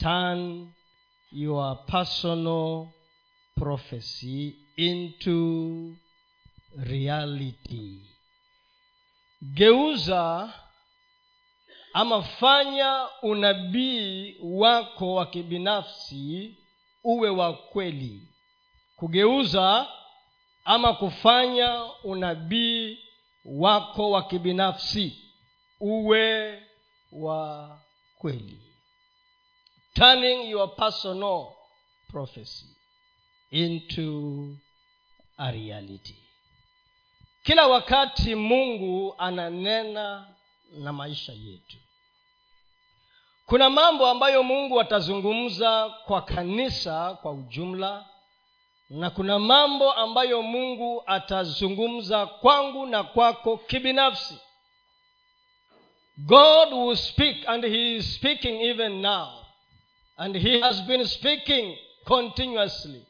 turn your personal prophecy into reality. Geuza ama fanya unabii wako wa kibinafsi uwe wa kweli. Kugeuza ama kufanya unabii wako wa kibinafsi uwe wa kweli turning your personal prophecy into a reality. Kila wakati mungu ananena na maisha yetu kuna mambo ambayo mungu atazungumza kwa kanisa kwa ujumla na kuna mambo ambayo mungu atazungumza kwangu na kwako kibinafsi. God will speak and he is speaking even now and he has been speaking continuously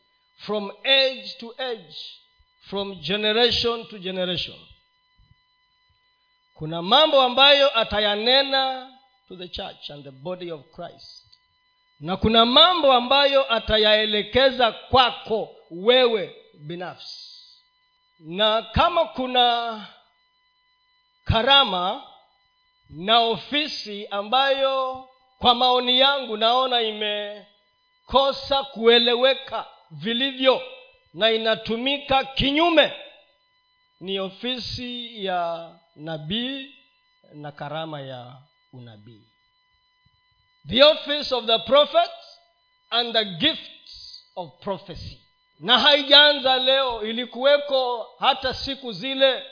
from age to age from generation to generation. Kuna mambo ambayo atayanena to the church and the body of christ. Na kuna mambo ambayo atayaelekeza kwako wewe binafsi. Na kama kuna karama na ofisi ambayo kwa maoni yangu naona imekosa kueleweka vilivyo na inatumika kinyume. Ni ofisi ya nabii na karama ya unabii. The office of the prophet and the gift of prophecy. Na haijaanza leo ilikuweko hata siku zile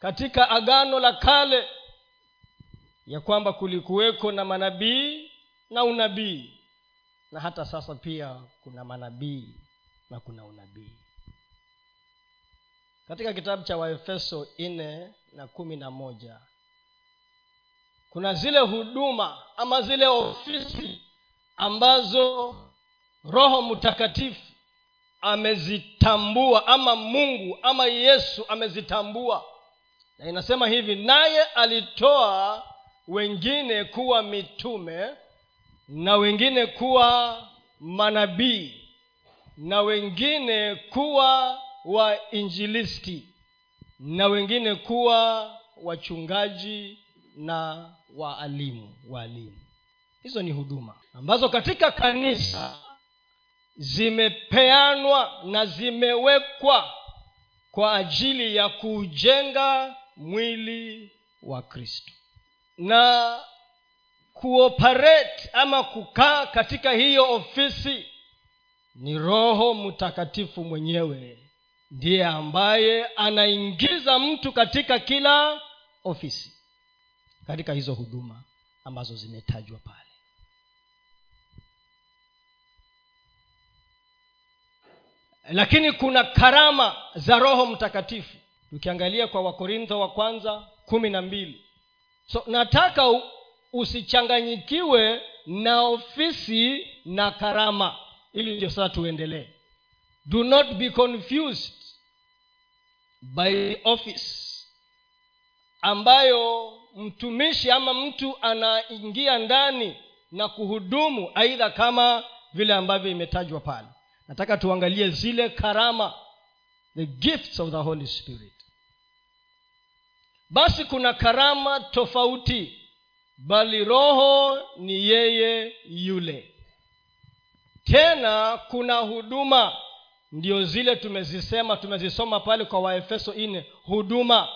katika agano la kale ya kwamba kulikuweko na manabii na unabii. Na hata sasa pia kuna manabii na kuna unabii. Katika kitabu cha waefeso nne na kumi na moja kuna zile huduma ama zile ofisi ambazo roho mtakatifu amezitambua ama mungu ama yesu amezitambua. Na inasema hivi naye alitoa wengine kuwa mitume na wengine kuwa manabii na wengine kuwa wainjilisti na wengine kuwa wachungaji na waalimu waalimu. Hizo ni huduma ambazo katika kanisa zimepeanwa na zimewekwa kwa ajili ya kuujenga mwili wa kristo na kuoperate ama kukaa katika hiyo ofisi ni roho mtakatifu mwenyewe ndiye ambaye anaingiza mtu katika kila ofisi katika hizo huduma ambazo zimetajwa pale. Lakini kuna karama za roho mtakatifu. Tukiangalia kwa wakorintho wa kwanza kumi na mbili so nataka usichanganyikiwe na ofisi na karama. Ili ndio sasa tuendelee. Do not be confused by office ambayo mtumishi ama mtu anaingia ndani na kuhudumu aidha kama vile ambavyo imetajwa pale. Nataka tuangalie zile karama the gifts of the holy spirit basi kuna karama tofauti bali roho ni yeye yule. Tena kuna huduma ndio zile tumezisema tumezisoma pale kwa waefeso nne huduma.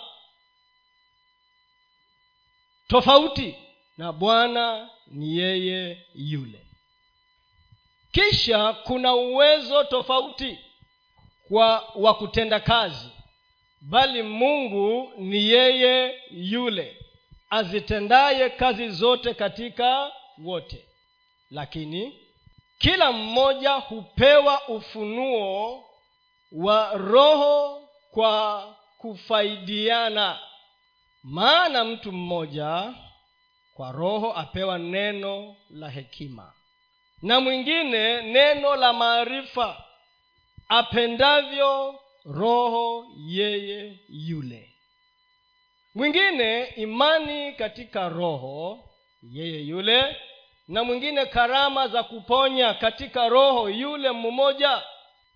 Tofauti na bwana ni yeye yule. Kisha kuna uwezo tofauti kwa wa kutenda kazi bali mungu ni yeye yule azitendaye kazi zote katika wote. Lakini kila mmoja hupewa ufunuo wa roho kwa kufaidiana. Maana mtu mmoja kwa roho apewa neno la hekima na mwingine neno la maarifa. Apendavyo roho yeye yule. Mwingine imani katika roho yeye yule na mwingine karama za kuponya katika roho yule mmoja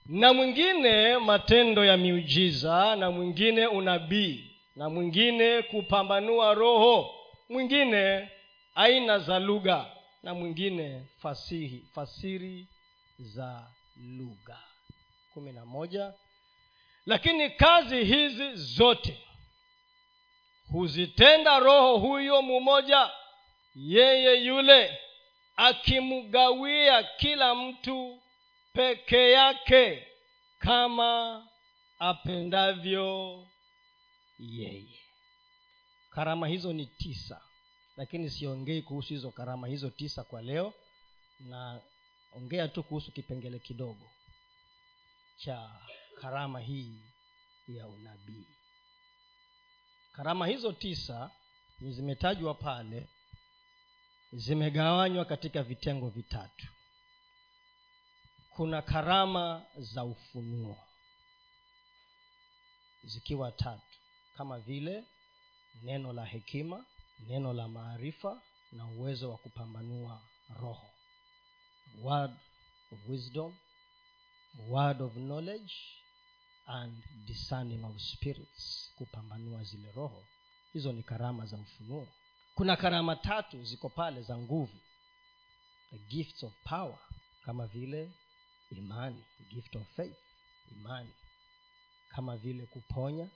na mwingine matendo ya miujiza na mwingine unabii na mwingine kupambanua roho mwingine aina za lugha na mwingine fasihi fasiri za lugha. Kumi na moja lakini kazi hizi zote huzitenda roho huyo mmoja yeye yule akimgawia kila mtu peke yake kama apendavyo yeye. Karama hizo ni tisa lakini siongei kuhusu hizo karama hizo tisa kwa leo na ongea tu kuhusu kipengele kidogo cha karama hii ya unabii. Karama hizo tisa zimetajwa pale zimegawanywa katika vitengo vitatu. Kuna karama za ufunuo zikiwa tatu kama vile neno la hekima neno la maarifa na uwezo wa kupambanua roho. Word of wisdom word of knowledge and discerning of spirits kupambanua zile roho. Hizo ni karama za ufunuo. Kuna karama tatu ziko pale za nguvu. The gifts of power kama vile imani gift of faith imani. Kama vile kuponya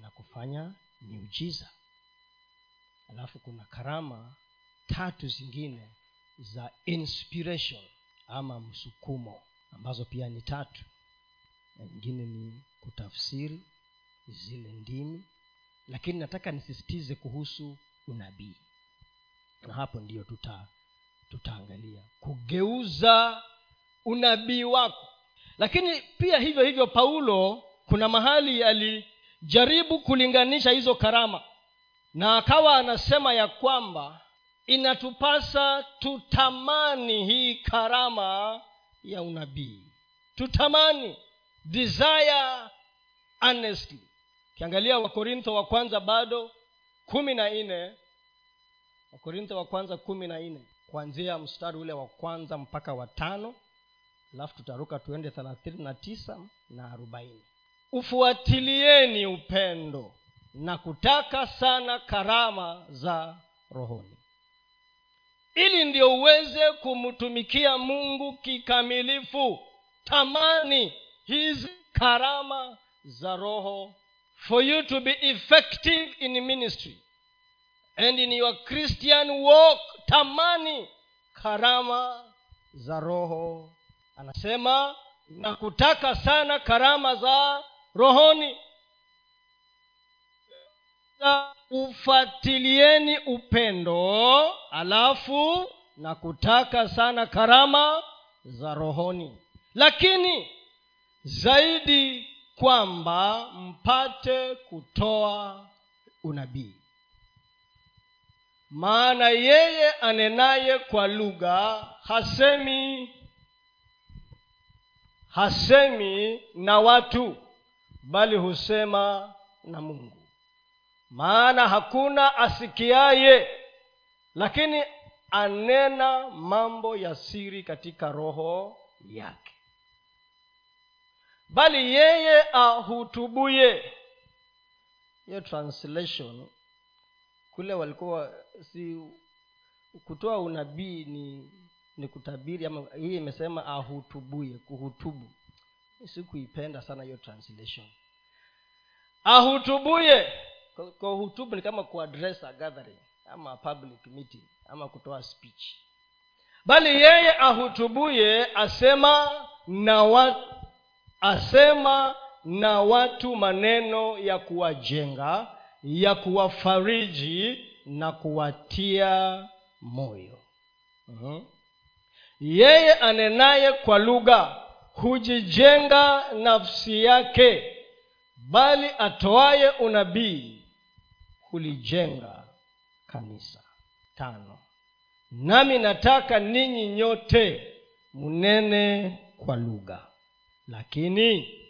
na kufanya miujiza. Alafu kuna karama tatu zingine za inspiration ama msukumo ambazo pia ni tatu na ni kutafsiri zile ndimi. Lakini nataka nisisitize kuhusu unabii. Na hapo ndiyo tuta tutaangalia. Kugeuza unabii wako. Lakini pia hivyo hivyo paulo kuna mahali alijaribu kulinganisha hizo karama. Na akawa anasema ya kwamba inatupasa tutamani hii karama ya unabii. Tutamani desire earnestly ukiangalia wakorintho wa kwanza bado kumi na nne. Wakorintho wa kwanza kumi na nne kuanzia mstari ule wa kwanza mpaka wa tano. Alafu tutaruka tuende thelathini na tisa na arobaini. Ufuatilieni upendo na kutaka sana karama za rohoni. Ili ndio uweze kumtumikia mungu kikamilifu tamani hizi karama za roho for you to be effective in ministry. And in your christian walk tamani karama za roho. Anasema na kutaka sana karama za rohoni. Ufatilieni upendo alafu na kutaka sana karama za rohoni. Lakini zaidi kwamba mpate kutoa unabii. Maana yeye anenaye kwa lugha hasemi hasemi na watu bali husema na mungu. Maana hakuna asikiaye lakini anena mambo ya siri katika roho yake bali yeye ahutubuye. Hiyo translation kule walikuwa si kutoa unabii ni ni kutabiri ama hii imesema ahutubuye kuhutubu. Sikuipenda sana hiyo translation. Ahutubuye. Kuhutubu ni kama kuaddress a gathering ama public meeting ama kutoa speech. Bali yeye ahutubuye asema na wa, asema na watu maneno ya kuwajenga ya kuwafariji na kuwatia moyo. Mm-hmm. yeye anenaye kwa lugha hujijenga nafsi yake bali atoaye unabii hulijenga kanisa. Tano. Nami nataka ninyi nyote mnene kwa lugha lakini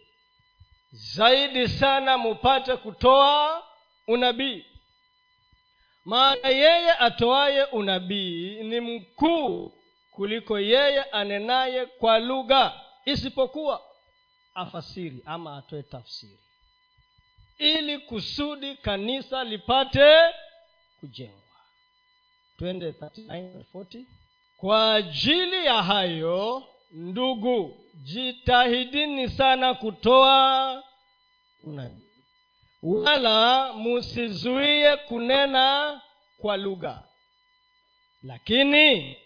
zaidi sana mupate kutoa unabii. Maana yeye atoaye unabii ni mkuu kuliko yeye anenaye kwa lugha isipokuwa afasiri ama atoe tafsiri. Ili kusudi kanisa lipate kujengwa. Twende 39 kwa ajili ya hayo ndugu jitahidini sana kutoa unabii wala musizuie kunena kwa lugha. Lakini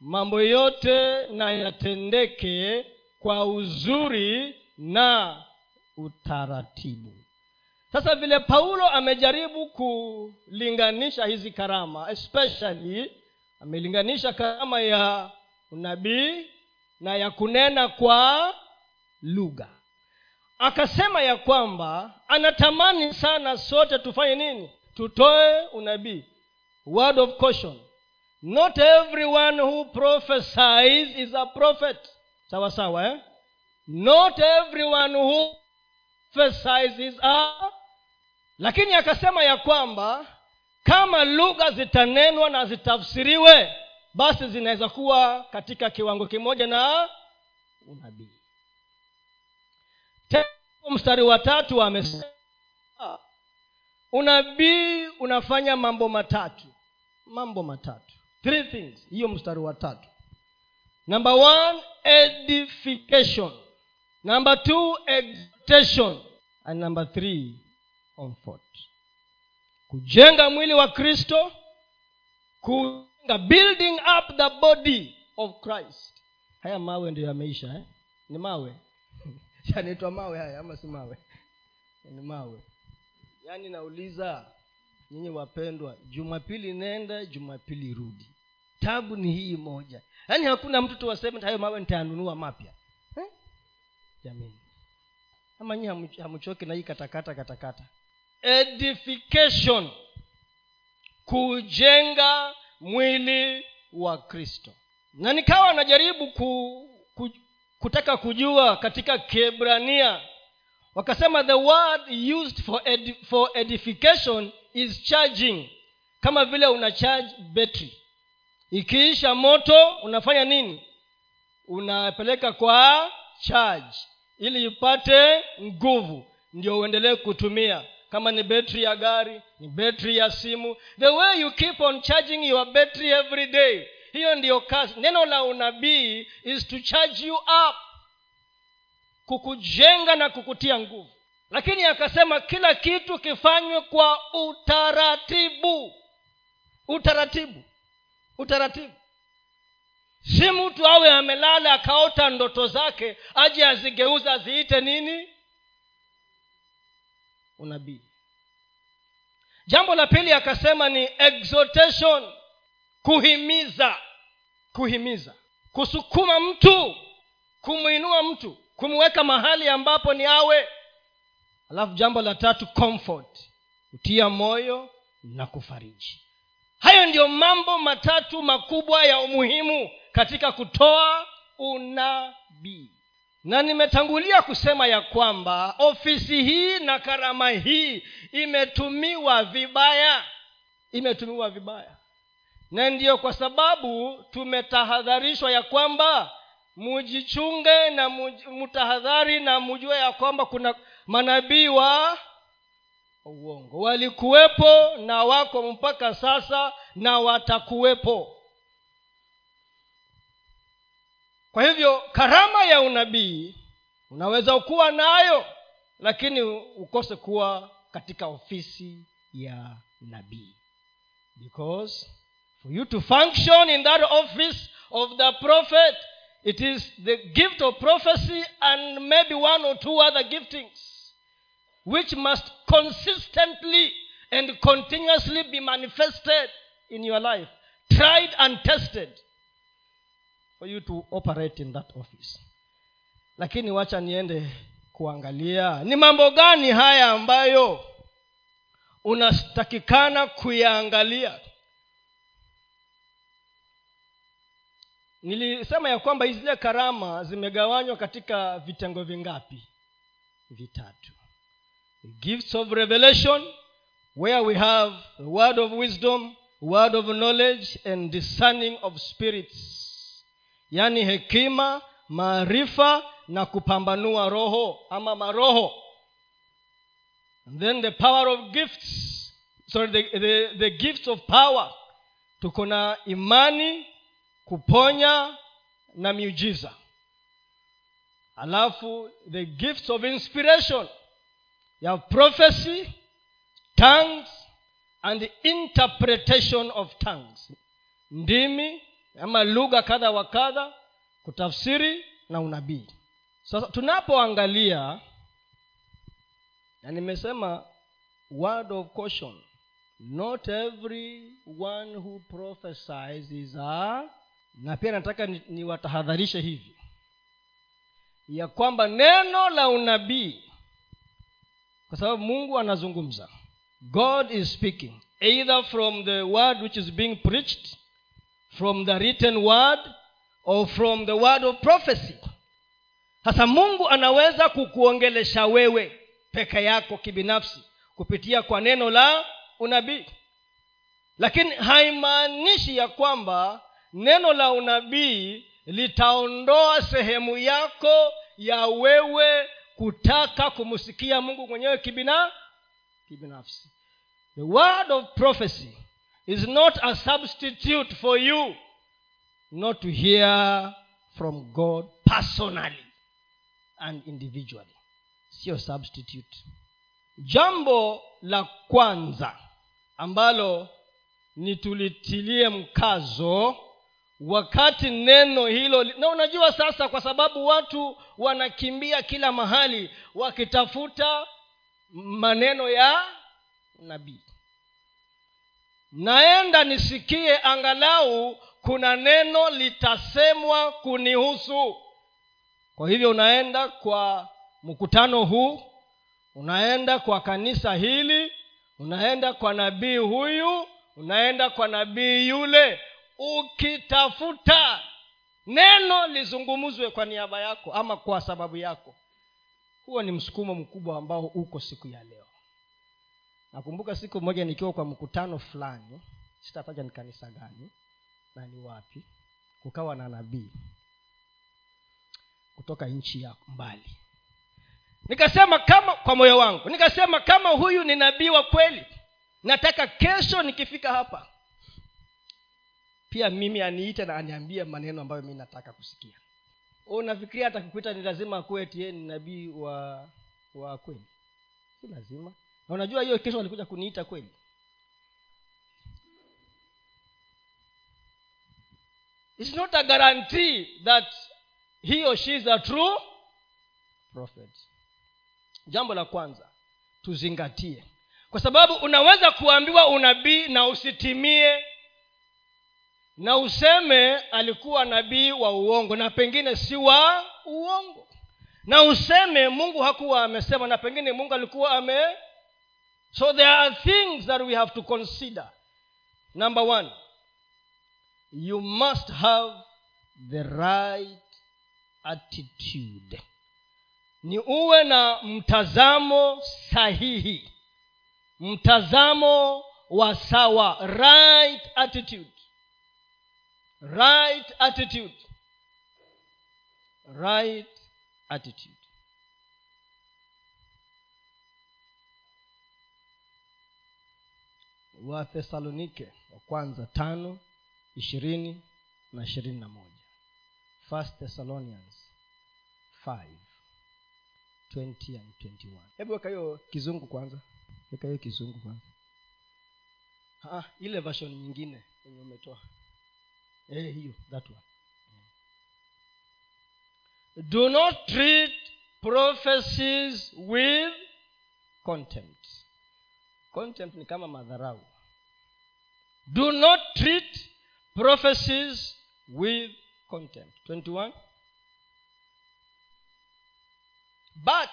mambo yote na yatendeke kwa uzuri na utaratibu. Sasa vile paulo amejaribu kulinganisha hizi karama especially amelinganisha karama ya unabii na ya kunena kwa lugha. Akasema ya kwamba anatamani sana sote tufanye nini? Tutoe unabii. Word of caution. Not everyone who prophesies is a prophet. Sawa sawa eh? not everyone who prophesies is a lakini akasema ya kwamba kama lugha zitanenwa na zitafsiriwe basi zinaweza kuwa katika kiwango kimoja na unabii. Mstari wa tatu amesema unabii unafanya mambo matatu mambo matatu three things. Hiyo mstari wa tatu. Number one edification. Number two exhortation. And number three comfort. Kujenga mwili wa kristo kujenga building up the body of christ. Haya mawe ndio yameisha eh? ni mawe? Yanaitwa mawe haya ama si mawe? Ni mawe. Yaani nauliza nyinyi wapendwa jumapili nenda jumapili rudi. Tabu ni hii moja. Yaani hakuna mtu tuwaseme hayo mawe nitayanunua mapya. Eh? jamini ama nyi hamchoki na hii katakata katakata. Edification. Kujenga mwili wa kristo. Na nikawa najaribu ku, ku, kutaka kujua katika kiebrania wakasema the word used for, ed, for edification is charging kama vile una charge betri ikiisha moto unafanya nini? Unapeleka kwa charge ili ipate nguvu ndio uendelee kutumia kama ni betri ya gari ni betri ya simu. The way you keep on charging your battery every day hiyo ndiyo kazi. Neno la unabii is to charge you up. Kukujenga na kukutia nguvu. Lakini akasema kila kitu kifanywe kwa utaratibu. Utaratibu. Utaratibu. Si mtu awe amelala akaota ndoto zake aje azigeuza aziite nini? Unabii jambo la pili akasema ni exhortation kuhimiza kuhimiza kusukuma mtu kumwinua mtu kumweka mahali ambapo ni awe. Alafu jambo la tatu comfort kutia moyo na kufariji. Hayo ndiyo mambo matatu makubwa ya umuhimu katika kutoa unabii na nimetangulia kusema ya kwamba ofisi hii na karama hii imetumiwa vibaya. Imetumiwa vibaya. Na ndiyo kwa sababu tumetahadharishwa ya kwamba mujichunge na mutahadhari na mujue ya kwamba kuna manabii wa uongo. Walikuwepo na wako mpaka sasa na watakuwepo kwa hivyo karama ya unabii unaweza kuwa nayo lakini ukose kuwa katika ofisi ya nabii. Because for you to function in that office of the prophet it is the gift of prophecy and maybe one or two other giftings which must consistently and continuously be manifested in your life tried and tested for you to operate in that office. Lakini wacha niende kuangalia ni mambo gani haya ambayo unatakikana kuyaangalia. Nilisema ya kwamba zile karama zimegawanywa katika vitengo vingapi? Vitatu. Gifts of revelation where we have word of wisdom word of knowledge and discerning of spirits yaani hekima maarifa na kupambanua roho ama maroho. And then the power of gifts. Sorry the, the, the gifts of power. Tuko na imani kuponya na miujiza. Alafu the gifts of inspiration. Ya prophecy tongues and interpretation of tongues. Ndimi ama lugha kadha wa kadha kutafsiri na unabii. Sasa tunapoangalia na nimesema word of caution not every one who prophesies is a na pia nataka niwatahadharishe ni hivi ya kwamba neno la unabii kwa sababu mungu anazungumza god is speaking either from the word which is being preached from the written word or from the word of prophecy. Sasa mungu anaweza kukuongelesha wewe peke yako kibinafsi kupitia kwa neno la unabii. Lakini haimaanishi ya kwamba neno la unabii litaondoa sehemu yako ya wewe kutaka kumsikia mungu mwenyewe kibina kibinafsi. The word of prophecy is not a substitute for you not to hear from god personally and individually. Sio substitute. Jambo la kwanza ambalo nitulitilie mkazo wakati neno hilo na unajua sasa kwa sababu watu wanakimbia kila mahali wakitafuta maneno ya nabii naenda nisikie angalau kuna neno litasemwa kunihusu. Kwa hivyo unaenda kwa mkutano huu unaenda kwa kanisa hili unaenda kwa nabii huyu unaenda kwa nabii yule. Ukitafuta neno lizungumzwe kwa niaba yako ama kwa sababu yako huo ni msukumo mkubwa ambao uko siku ya leo nakumbuka siku moja nikiwa kwa mkutano fulani sitataja ni kanisa gani na ni wapi kukawa na nabii kutoka nchi ya mbali. Nikasema kama kwa moyo wangu nikasema kama huyu ni nabii wa kweli nataka kesho nikifika hapa pia mimi aniite na aniambie maneno ambayo mi nataka kusikia. Unafikiria hata kukuita ni lazima akuwe tie ni nabii wa wa kweli? Si lazima na unajua hiyo kesho walikuja kuniita kweli? It's not a guarantee that he or she is a true prophet. Jambo la kwanza tuzingatie. Kwa sababu unaweza kuambiwa unabii na usitimie na useme alikuwa nabii wa uongo na pengine si wa uongo. Na useme mungu hakuwa amesema na pengine mungu alikuwa ame so there are things that we have to consider. Number one you must have the right attitude. Ni uwe na mtazamo sahihi. Mtazamo wa sawa. Right attitude. Right attitude. Right attitude wathesalonike wa kwanza tano ishirini na ishirini na moja. First thessalonians 5 20 and 21 hebu weka hiyo kizungu kwanza. Weka hiyo kizungu kwanza. Ha, ile version nyingine yenye umetoa. Eh hiyo that one. Do not treat prophecies with contempt. Contempt ni kama madharau do not treat prophecies with contempt. 21 but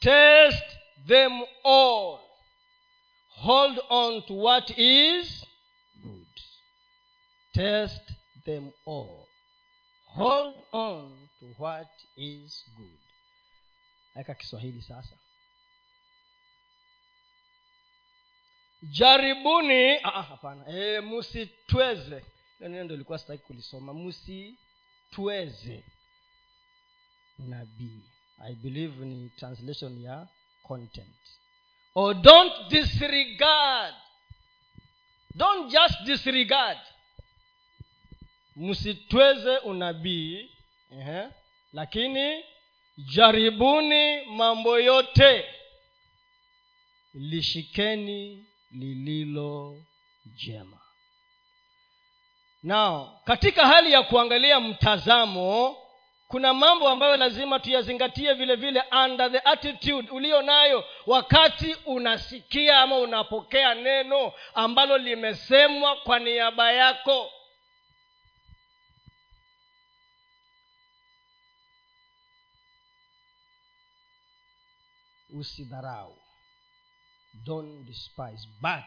test them all. Hold on to what is good. Test them all. Hold on to what is good. Aka kiswahili sasa jaribuni. Ah, ah, hapana. E, msitweze neno ilikuwa sitaki kulisoma. Msitweze nabii. I believe ni translation ya content. Or don't disregard. Don't just disregard. Msitweze unabii. Ehe, lakini jaribuni mambo yote. Lishikeni lililo jema. Nao katika hali ya kuangalia mtazamo kuna mambo ambayo lazima tuyazingatie vile vile under the attitude uliyo nayo wakati unasikia ama unapokea neno ambalo limesemwa kwa niaba yako. Usidharau don't despise but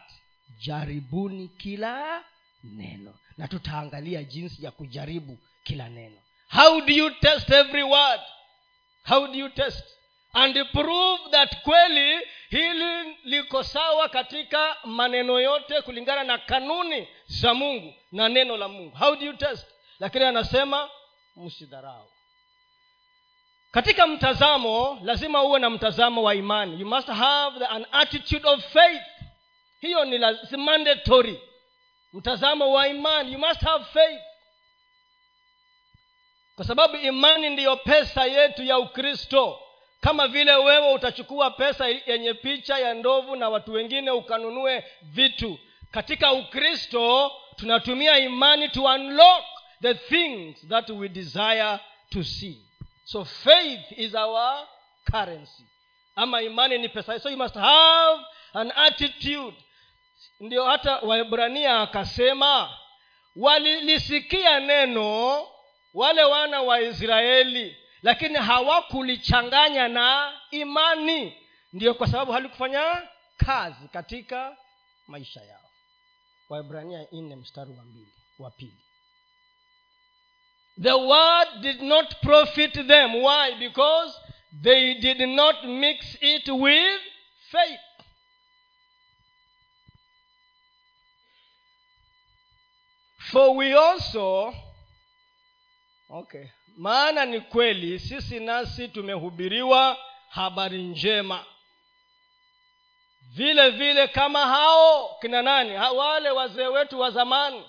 jaribuni kila neno. Na tutaangalia jinsi ya kujaribu kila neno. How do you test every word? How do you test? And prove that kweli hili liko sawa katika maneno yote kulingana na kanuni za mungu na neno la mungu. How do you test? Lakini anasema msidharau katika mtazamo lazima uwe na mtazamo wa imani. You must have an attitude of faith. Hiyo ni mandatory. Mtazamo wa imani. You must have faith. Kwa sababu imani ndiyo pesa yetu ya ukristo. Kama vile wewe utachukua pesa yenye picha ya ndovu na watu wengine ukanunue vitu. Katika ukristo tunatumia imani to unlock the things that we desire to see so faith is our currency. Ama imani ni pesa. So you must have an attitude. Ndio hata waibrania akasema walilisikia neno wale wana wa israeli lakini hawakulichanganya na imani. Ndio kwa sababu halikufanya kazi katika maisha yao. Waibrania nne mstari wa mbili wa pili the word did not profit them. Why? Because they did not mix it with faith. For we also okay maana ni kweli sisi nasi tumehubiriwa habari njema. Vile vile kama hao kina nani? Wale wazee wetu wa zamani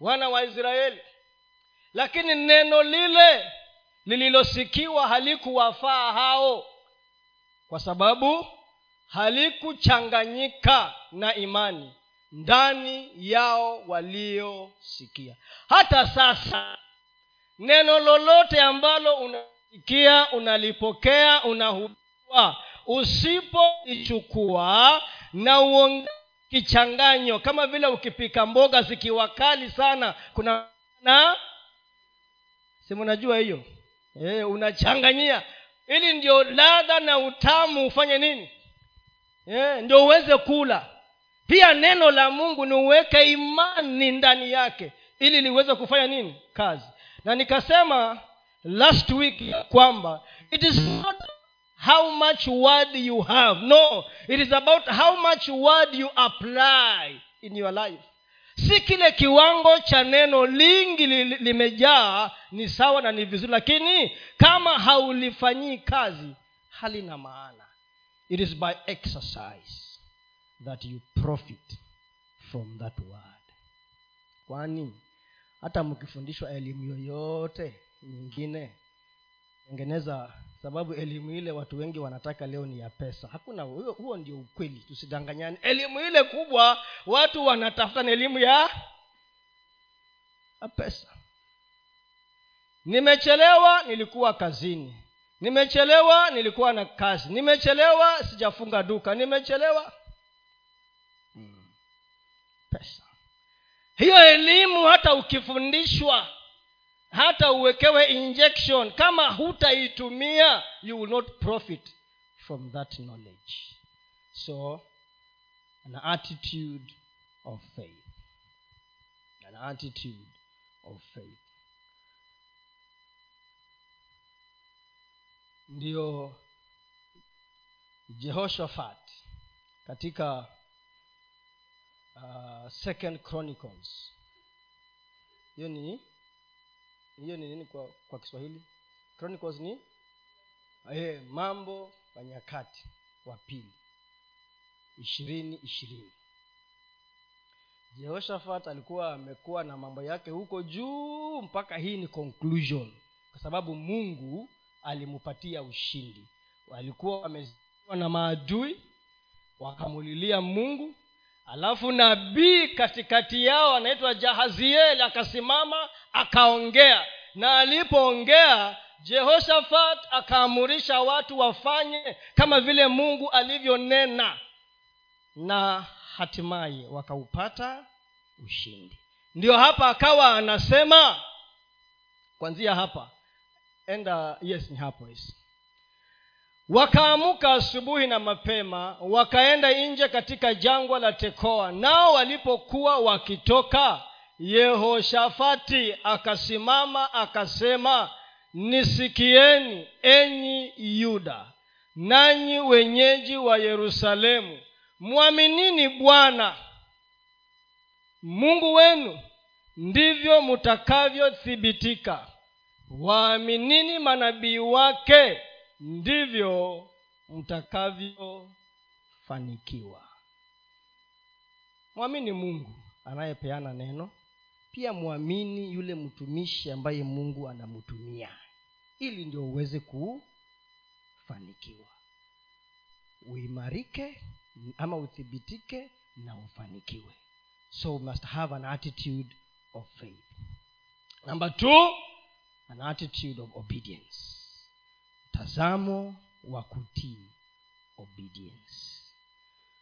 wana wa israeli lakini neno lile lililosikiwa halikuwafaa hao. Kwa sababu halikuchanganyika na imani ndani yao waliosikia. Hata sasa neno lolote ambalo unasikia unalipokea unahubiriwa usipolichukua na uongee kichanganyo kama vile ukipika mboga zikiwa kali sana kuna na unajua hiyo? E, unachanganyia. Ili ndio ladha na utamu ufanye nini? E, ndio uweze kula. Pia neno la mungu ni uweke imani ndani yake ili liweze kufanya nini? Kazi. Na nikasema last week kwamba it is not how much word you have. No it is about how much word you apply in your life si kile kiwango cha neno lingi li- li- limejaa ni sawa na ni vizuri lakini kama haulifanyii kazi halina maana. It is by exercise that you profit from that word. Kwani hata mkifundishwa elimu yoyote nyingine tengeneza sababu elimu ile watu wengi wanataka leo ni ya pesa. Hakuna huo, huo ndio ukweli. Tusidanganyane. Elimu ile kubwa watu wanatafuta ni elimu ya ya pesa. Nimechelewa nilikuwa kazini. Nimechelewa nilikuwa na kazi. Nimechelewa sijafunga duka. Nimechelewa. Hmm. pesa. Hiyo elimu hata ukifundishwa hata uwekewe injection. Kama hutaitumia you will not profit from that knowledge. So an attitude of faith. An attitude of faith. Ndio jehoshaphat katika uh, second chronicles. Hiyo ni hiyo ni nini kwa kwa kiswahili? Chronicles ni e, mambo wa nyakati wa pili. Ishirini ishirini. Jehoshafat alikuwa amekuwa na mambo yake huko juu mpaka hii ni conclusion. Kwa sababu mungu alimupatia ushindi. Walikuwa wameziwa na maadui wakamulilia mungu alafu nabii katikati yao anaitwa jahazieli akasimama akaongea. Na alipoongea jehoshafat akaamurisha watu wafanye kama vile mungu alivyonena. Na hatimaye wakaupata ushindi. Ndio hapa akawa anasema kwanzia hapa. Enda yes ni hapo yes wakaamuka asubuhi na mapema wakaenda nje katika jangwa la tekoa. Nao walipokuwa wakitoka yehoshafati akasimama akasema nisikieni enyi yuda nanyi wenyeji wa yerusalemu. Mwaminini bwana mungu wenu ndivyo mtakavyothibitika waaminini manabii wake ndivyo mtakavyofanikiwa. Mwamini mungu anayepeana neno pia mwamini yule mtumishi ambaye mungu anamtumia ili ndio uweze kufanikiwa. Uimarike ama uthibitike na ufanikiwe. So must have an attitude of faith. Number two an attitude of obedience mtazamo wa kutii obedience.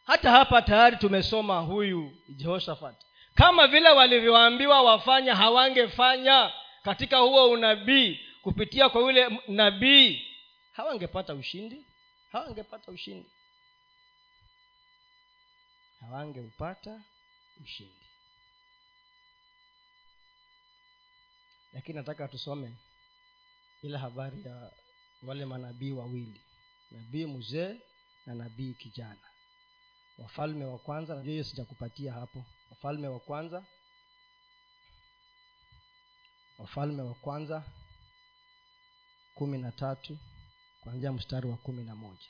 Hata hapa tayari tumesoma huyu jehoshafat. Kama vile walivyoambiwa wafanya hawangefanya katika huo unabii kupitia kwa yule nabii hawangepata ushindi hawangepata ushindi. Hawangeupata ushindi. Lakini nataka tusome ile habari ya wale manabii wawili nabii mzee na nabii kijana. Wafalme wa kwanza najua hiyo sijakupatia hapo. Wafalme wa kwanza wafalme wa kwanza kumi na tatu kuanzia mstari wa kumi na moja.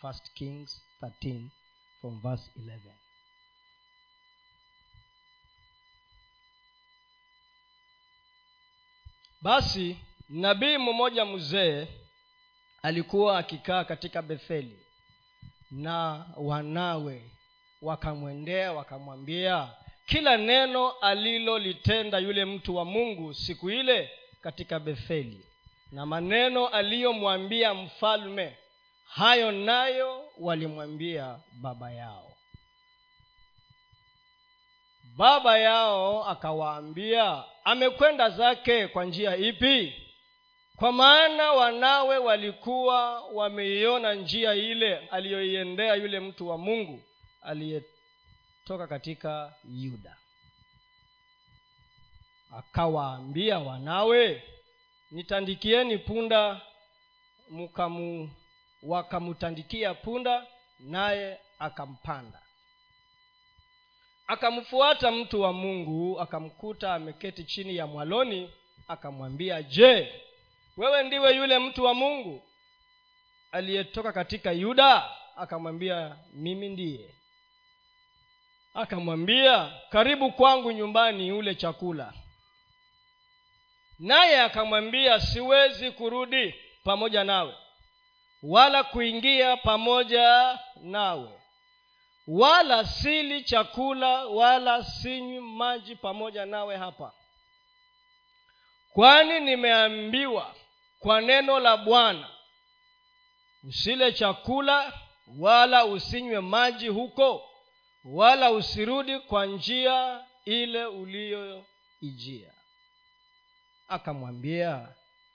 First kings 13 from verse 11 basi nabii mmoja mzee alikuwa akikaa katika betheli. Na wanawe wakamwendea wakamwambia kila neno alilolitenda yule mtu wa mungu siku ile katika betheli. Na maneno aliyomwambia mfalme hayo nayo walimwambia baba yao. Baba yao akawaambia amekwenda zake kwa njia ipi kwa maana wanawe walikuwa wameiona njia ile aliyoiendea yule mtu wa mungu aliyetoka katika yuda. Akawaambia wanawe nitandikieni punda mukamu wakamtandikia punda naye akampanda. Akamfuata mtu wa mungu akamkuta ameketi chini ya mwaloni akamwambia je wewe ndiwe yule mtu wa mungu aliyetoka katika yuda? Akamwambia mimi ndiye. Akamwambia karibu kwangu nyumbani ule chakula. Naye akamwambia siwezi kurudi pamoja nawe wala kuingia pamoja nawe wala sili chakula wala sinywi maji pamoja nawe hapa kwani nimeambiwa kwa neno la bwana usile chakula wala usinywe maji huko wala usirudi kwa njia ile uliyoijia. Akamwambia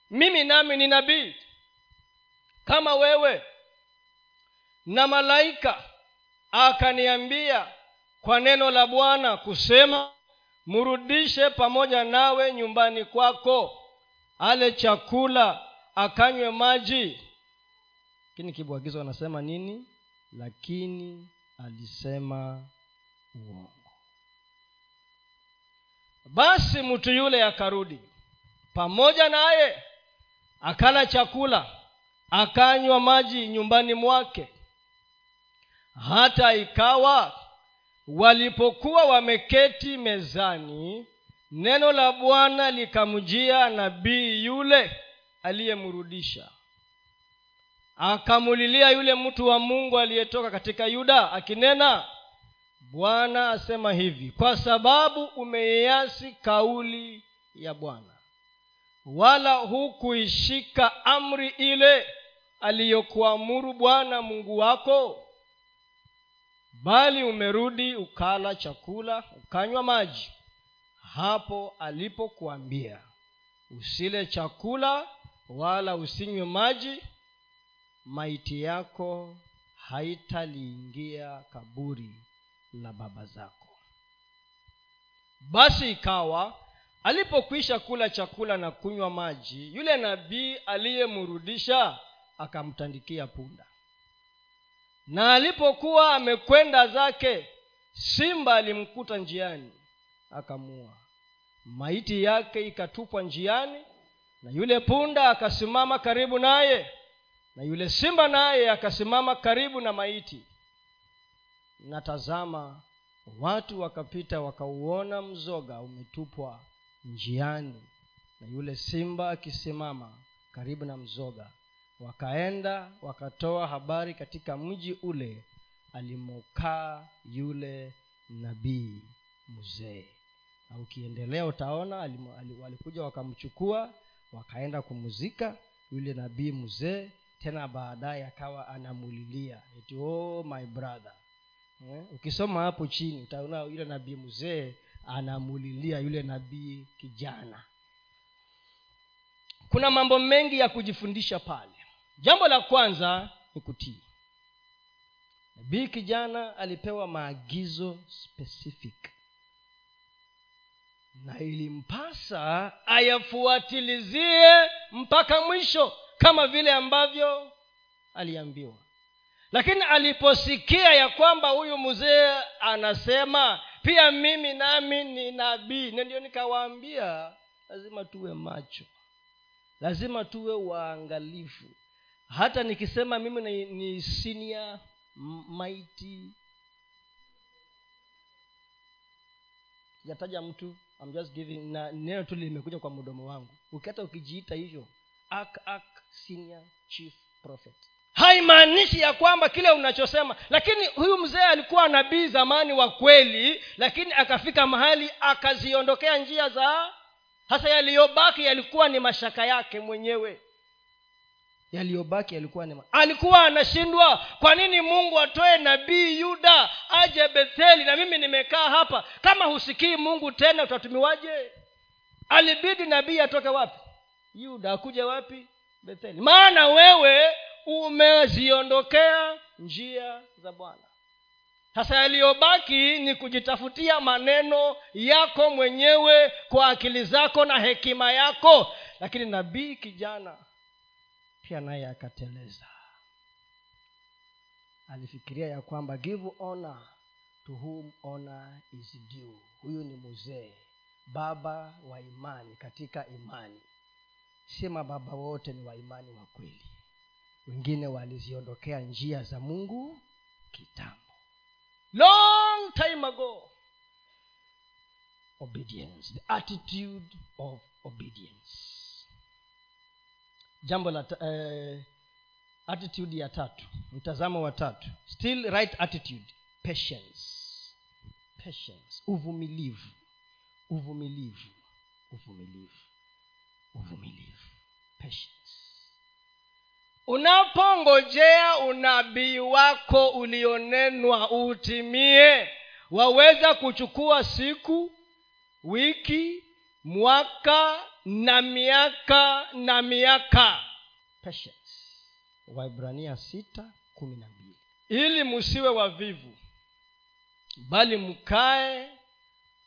mimi nami ni nabii. Kama wewe na malaika. Akaniambia kwa neno la bwana kusema mrudishe pamoja nawe nyumbani kwako ale chakula akanywe maji. Lakini kibwagizo anasema nini? Lakini alisema uongo. Basi mtu yule akarudi pamoja naye akala chakula akanywa maji nyumbani mwake. Hata ikawa walipokuwa wameketi mezani neno la bwana likamjia nabii yule aliyemrudisha. Akamulilia yule mtu wa mungu aliyetoka katika yuda akinena bwana asema hivi kwa sababu umeiasi kauli ya bwana wala hukuishika amri ile aliyokuamuru bwana mungu wako bali umerudi ukala chakula ukanywa maji hapo alipokuambia usile chakula wala usinywe maji maiti yako haitaliingia kaburi la baba zako. Basi ikawa alipokwisha kula chakula na kunywa maji yule nabii aliyemrudisha akamtandikia punda. Na alipokuwa amekwenda zake simba alimkuta njiani akamua maiti yake ikatupwa njiani na yule punda akasimama karibu naye na yule simba naye akasimama karibu na maiti. Na tazama watu wakapita wakauona mzoga umetupwa njiani na yule simba akisimama karibu na mzoga. Wakaenda wakatoa habari katika mji ule alimokaa yule nabii mzee na ukiendelea utaona walikuja wakamchukua wakaenda kumuzika yule nabii mzee tena baadaye akawa anamulilia eti oh my brother. Eh? ukisoma hapo chini utaona yule nabii mzee anamulilia yule nabii kijana. Kuna mambo mengi ya kujifundisha pale. Jambo la kwanza ni kutii. Nabii kijana alipewa maagizo specific na ilimpasa ayafuatilizie mpaka mwisho kama vile ambavyo aliambiwa. Lakini aliposikia ya kwamba huyu mzee anasema pia mimi nami ni nabii ndio nikawaambia lazima tuwe macho lazima tuwe waangalifu. Hata nikisema mimi ni, ni senior mighty. Sijataja mtu I'm just giving na neno tu limekuja kwa mdomo wangu. Ukihata ukijiita hivyo ak ak senior chief prophet. Haimaanishi ya kwamba kile unachosema. Lakini huyu mzee alikuwa nabii zamani wa kweli lakini akafika mahali akaziondokea njia za hasa yaliyobaki yalikuwa ni mashaka yake mwenyewe yaliyobaki yalikuwa ni alikuwa anashindwa kwa nini mungu atoe nabii yuda aje betheli na mimi nimekaa hapa? Kama husikii mungu tena utatumiwaje? Alibidi nabii atoke wapi? Yuda akuja wapi? Betheli. Maana wewe umeziondokea njia za bwana. Sasa yaliyobaki ni kujitafutia maneno yako mwenyewe kwa akili zako na hekima yako. Lakini nabii kijana pia naye akateleza. Alifikiria ya kwamba give honor to whom honor is due. Huyu ni mzee baba wa imani katika imani. Si mababa wote ni waimani wa kweli. Wengine waliziondokea njia za mungu kitambo. Long time ago obedience the attitude of obedience jambo la eh, attitude ya tatu. Mtazamo wa tatu. Still right attitude. Patience. Patience. Uvumilivu. Uvumilivu. Uvumilivu. Uvumilivu. Patience. Unapongojea unabii wako ulionenwa utimie. Waweza kuchukua siku wiki mwaka na miaka na miaka. Patience. Waibrania sita kumi na mbili. Ili msiwe wavivu bali mkae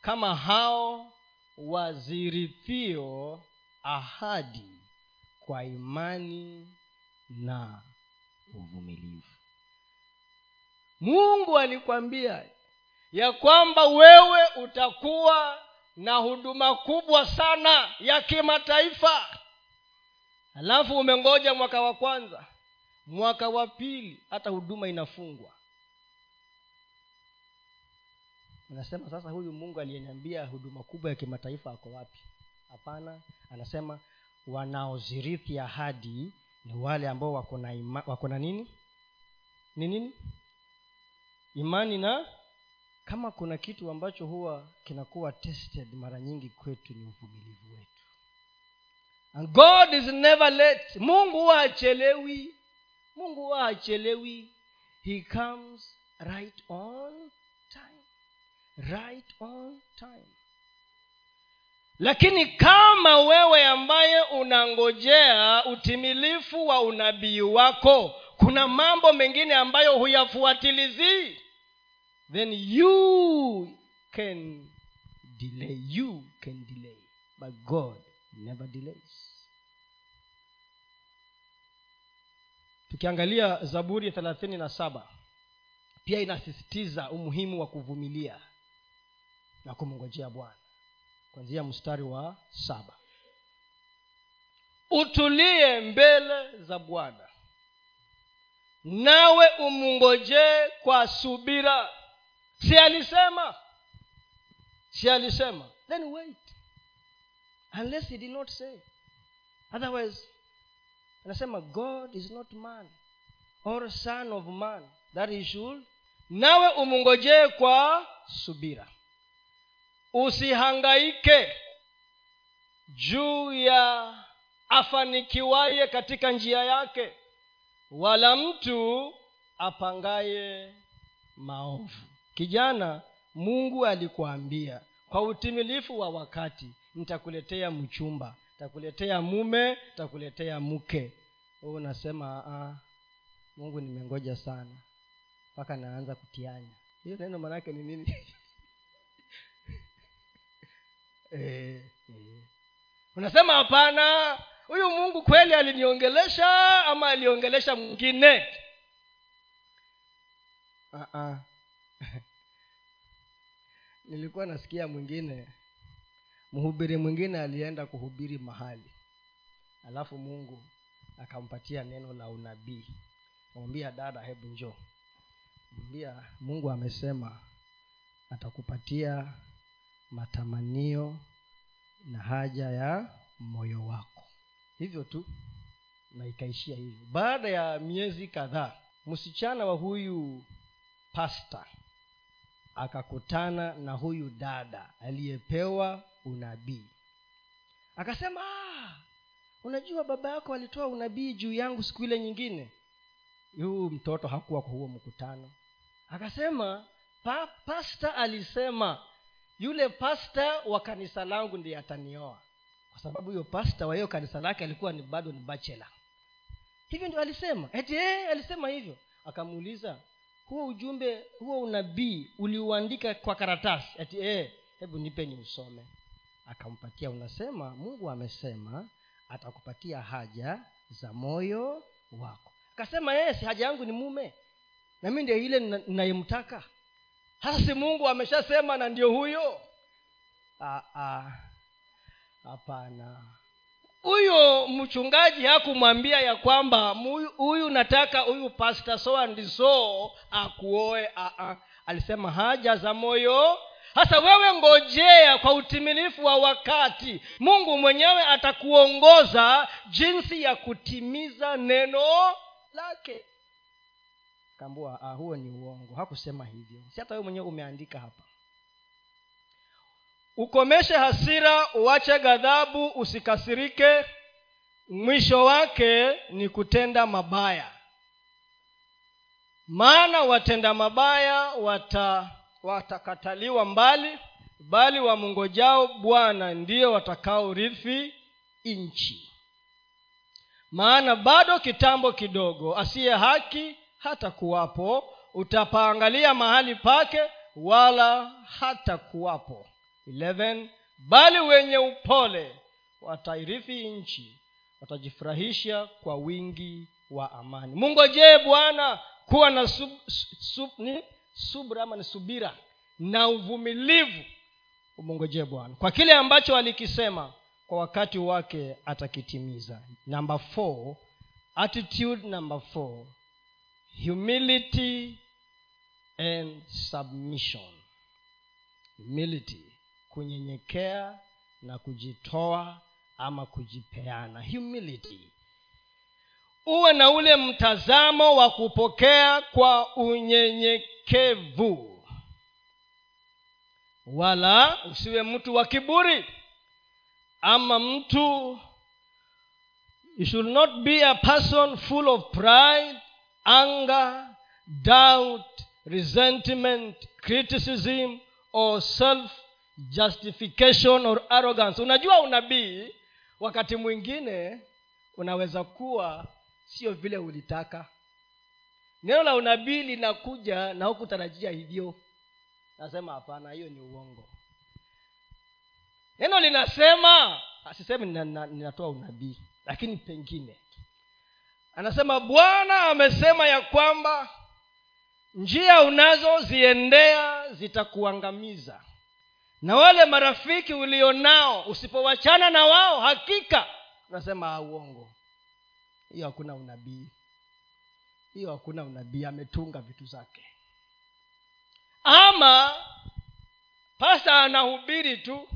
kama hao wazirithio ahadi kwa imani na uvumilivu. Mungu alikwambia ya kwamba wewe utakuwa na huduma kubwa sana ya kimataifa. Alafu umengoja mwaka wa kwanza mwaka wa pili hata huduma inafungwa. Unasema sasa huyu mungu aliyeniambia huduma kubwa ya kimataifa ako wapi? Hapana. Anasema wanaozirithi ahadi ni wale ambao wako na wako na nini? Ni nini? Imani na kama kuna kitu ambacho huwa kinakuwa tested mara nyingi kwetu ni uvumilivu wetu. And god is never late. Mungu huwa hachelewi mungu huwa hachelewi he comes right on time. Right on time. Lakini kama wewe ambaye unangojea utimilifu wa unabii wako kuna mambo mengine ambayo huyafuatilizii then you can delay you can delay but god never delays. Tukiangalia zaburi thelathini na saba pia inasisitiza umuhimu wa kuvumilia na kumngojea bwana kwanzia mstari wa saba. Utulie mbele za bwana nawe umngojee kwa subira si alisema si alisema then wait. Unless he did not say. Otherwise anasema god is not man or son of man that he should nawe umngojee kwa subira. Usihangaike juu ya afanikiwaye katika njia yake wala mtu apangaye maovu kijana mungu alikuambia kwa utimilifu wa wakati nitakuletea mchumba takuletea mume takuletea mke huu unasema mungu nimengoja sana mpaka naanza kutianya hiyo neno manake ni nini e, e. unasema hapana huyu mungu kweli aliniongelesha ama aliongelesha mwingine. Nilikuwa nasikia mwingine mhubiri mwingine alienda kuhubiri mahali. Alafu mungu akampatia neno la unabii. Kamwambia dada hebu njoo. Mwambia mungu amesema atakupatia matamanio na haja ya moyo wako. Hivyo tu na ikaishia hivyo. Baada ya miezi kadhaa msichana wa huyu pasta akakutana na huyu dada aliyepewa unabii. Akasema ah, unajua baba yako alitoa unabii juu yangu siku ile nyingine. Huyu mtoto hakuwa kwa huo mkutano. Akasema pa, pasta alisema yule pasta wa kanisa langu ndiye atanioa. Kwa sababu huyo pasta wa hiyo kanisa lake alikuwa ni bado ni bachela hivyo ndio alisema. Eti ee, alisema hivyo. Akamuuliza huo ujumbe huo unabii uliuandika kwa karatasi. Ati ee, hebu nipe ni usome akampatia unasema mungu amesema atakupatia haja za moyo wako. Akasema ee, si haja yangu ni mume. Na mi ndio ile ninayemtaka. Hasa si mungu ameshasema na ndio huyo? Hapana huyo mchungaji hakumwambia ya kwamba huyu nataka huyu pasta so and so akuoe Aa. alisema haja za moyo. Hasa wewe ngojea kwa utimilifu wa wakati. Mungu mwenyewe atakuongoza jinsi ya kutimiza neno lake. Kambua ah, huo ni uongo. Hakusema hivyo. Si hata wewe mwenyewe umeandika hapa ukomeshe hasira uache ghadhabu usikasirike. Mwisho wake ni kutenda mabaya. Maana watenda mabaya wata watakataliwa mbali bali wamngojao bwana ndiyo watakaorithi nchi. Maana bado kitambo kidogo asiye haki hata kuwapo utapaangalia mahali pake wala hata kuwapo 11 bali wenye upole watairithi nchi watajifurahisha kwa wingi wa amani. Mungojee bwana kuwa na sub, sub, ni subra ama ni subira na uvumilivu. Umungojee bwana. Kwa kile ambacho alikisema kwa wakati wake atakitimiza. Namba four attitude number humility and submission. Humility kunyenyekea na kujitoa ama kujipeana. Humility. Uwe na ule mtazamo wa kupokea kwa unyenyekevu. Wala usiwe mtu wa kiburi ama mtu you should not be a person full of pride anger doubt resentment criticism or self justification or arrogance. Unajua unabii wakati mwingine unaweza kuwa sio vile ulitaka. Neno la unabii linakuja na hukutarajia hivyo. Nasema hapana hiyo ni uongo. Neno linasema asiseme ninatoa unabii lakini pengine. Anasema bwana amesema ya kwamba njia unazoziendea zitakuangamiza na wale marafiki ulionao usipowachana na wao hakika unasema uongo. Hiyo hakuna unabii. Hiyo hakuna unabii. Ametunga vitu zake. Ama pasta anahubiri tu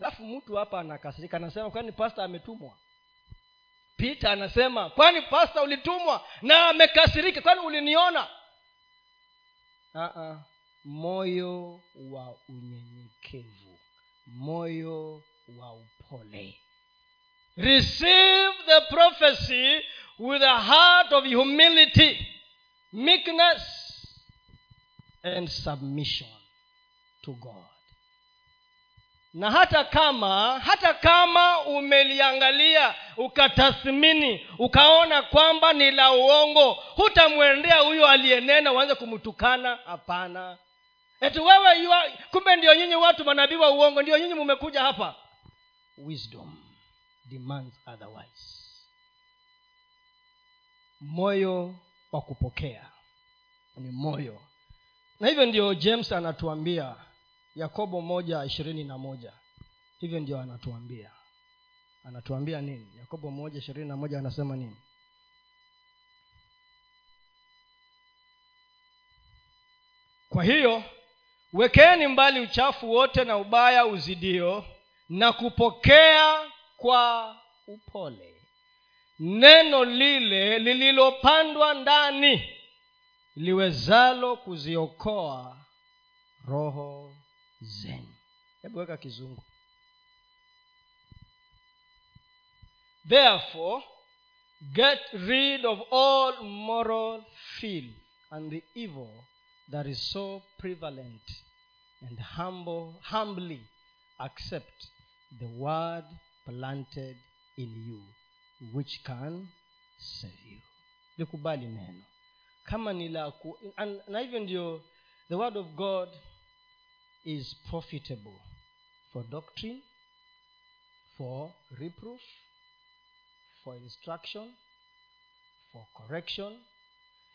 alafu mtu hapa anakasirika anasema kwani pasta ametumwa? Pita anasema kwani pasta ulitumwa? Na amekasirika kwani uliniona? Uh-uh. moyo wa unyenyekevu moyo wa upole. Receive the prophecy with a heart of humility meekness and submission to god. Na hata kama hata kama umeliangalia ukatathmini ukaona kwamba ni la uongo hutamwendea huyo aliyenena uanze kumtukana? Hapana eti wewe yua, kumbe ndio nyinyi watu manabii wa uongo ndio nyinyi mumekuja hapa. Wisdom demands otherwise. Moyo wa kupokea ni moyo. Na hivyo ndio james anatuambia yakobo moja ishirini na moja. Hivyo ndio anatuambia. Anatuambia nini? Yakobo moja ishirini na moja anasema nini? Kwa hiyo wekeni mbali uchafu wote na ubaya uzidio na kupokea kwa upole. Neno lile lililopandwa ndani liwezalo kuziokoa roho zenu. Hebu weka kizungu. Therefore get rid of all moral filth and the evil that is so prevalent and humble, humbly accept the word planted in you which can save you. Likubali neno. Kama ni la na hivyo ndio the word of god is profitable for doctrine for reproof for instruction for correction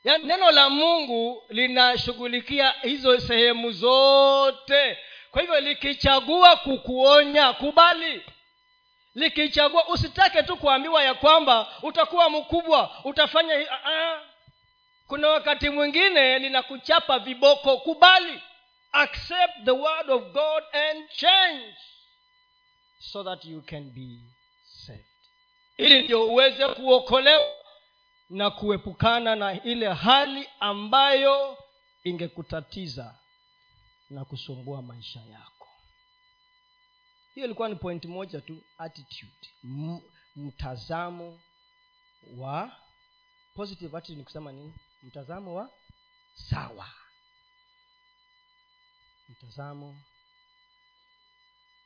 ya neno la mungu linashughulikia hizo sehemu zote. Kwa hivyo likichagua kukuonya kubali. Likichagua usitake tu kuambiwa ya kwamba utakuwa mkubwa utafanya uh-uh. kuna wakati mwingine linakuchapa viboko kubali. Accept the word of god and change so that you can be saved. Ili ndio uweze kuokolewa na kuepukana na ile hali ambayo ingekutatiza na kusumbua maisha yako. Hiyo ilikuwa ni point moja tu attitude. M- mtazamo wa positive attitude ni kusema nini? Mtazamo wa sawa. Mtazamo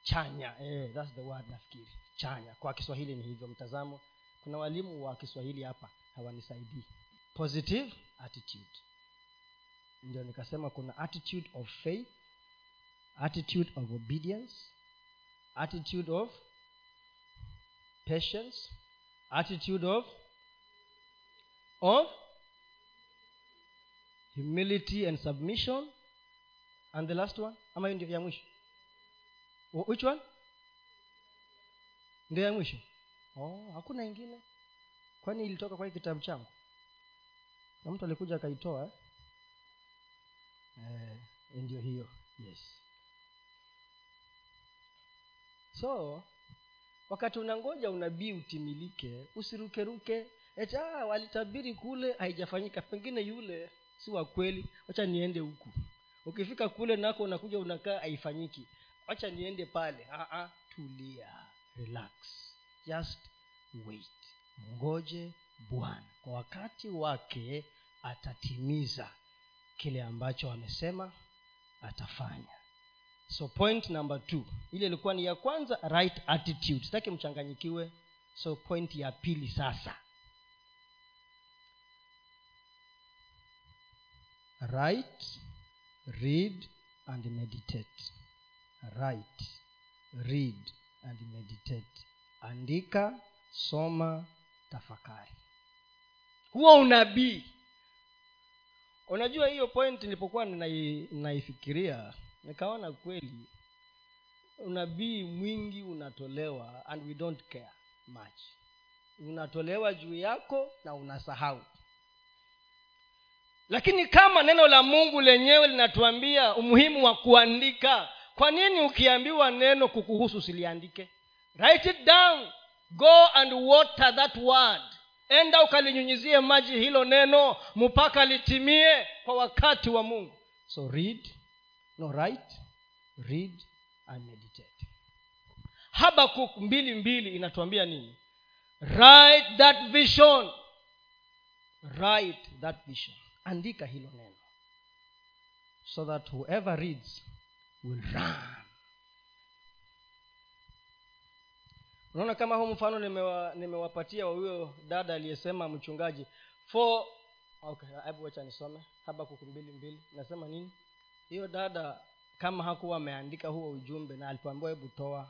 chanya. Eh, that's the word nafikiri. Chanya. Kwa kiswahili ni hivyo. Mtazamo. Kuna walimu wa kiswahili hapa hawanisaidii. Positive attitude. Ndio nikasema kuna attitude of faith attitude of obedience attitude of patience attitude of of humility and submission. And the last one ama hiyo ndio ya mwisho? Which one? Ndio ya mwisho. Oh, hakuna ingine kwani ilitoka kwa kitabu changu? Na mtu alikuja akaitoa eh? ndio hiyo. Yes. So wakati unangoja unabii utimilike usirukeruke eti ah, walitabiri kule haijafanyika. Pengine yule si wa kweli. Wacha niende huku. Ukifika kule nako unakuja unakaa haifanyiki. Wacha niende pale. Ah, ah, tulia. Relax. Just wait ngoje bwana. Kwa wakati wake atatimiza kile ambacho amesema atafanya. So point number two. Ile ilikuwa ni ya kwanza right attitude. Sitaki mchanganyikiwe. So point ya pili sasa. Write read and meditate. Write read and meditate. Andika soma tafakari. Huo unabii. Unajua hiyo point nilipokuwa naifikiria nikaona kweli unabii mwingi unatolewa and we don't care much. Unatolewa juu yako na unasahau. Lakini kama neno la mungu lenyewe linatuambia umuhimu wa kuandika kwa nini ukiambiwa neno kukuhusu usiliandike? Write it down go and water that word. Enda ukalinyunyizie maji hilo neno mpaka litimie kwa wakati wa mungu. So read no write read and meditate. Habakuk mbili mbili inatuambia nini? Write that vision. Write that vision. Andika hilo neno. So that whoever reads will run unaona kama huu mfano nimewa- nimewapatia wa huyo dada aliyesema mchungaji. For okay nisome. Habakuku mbili mbili. Nasema nini? Hiyo dada kama hakuwa ameandika huo ujumbe na alipoambiwa hebu toa.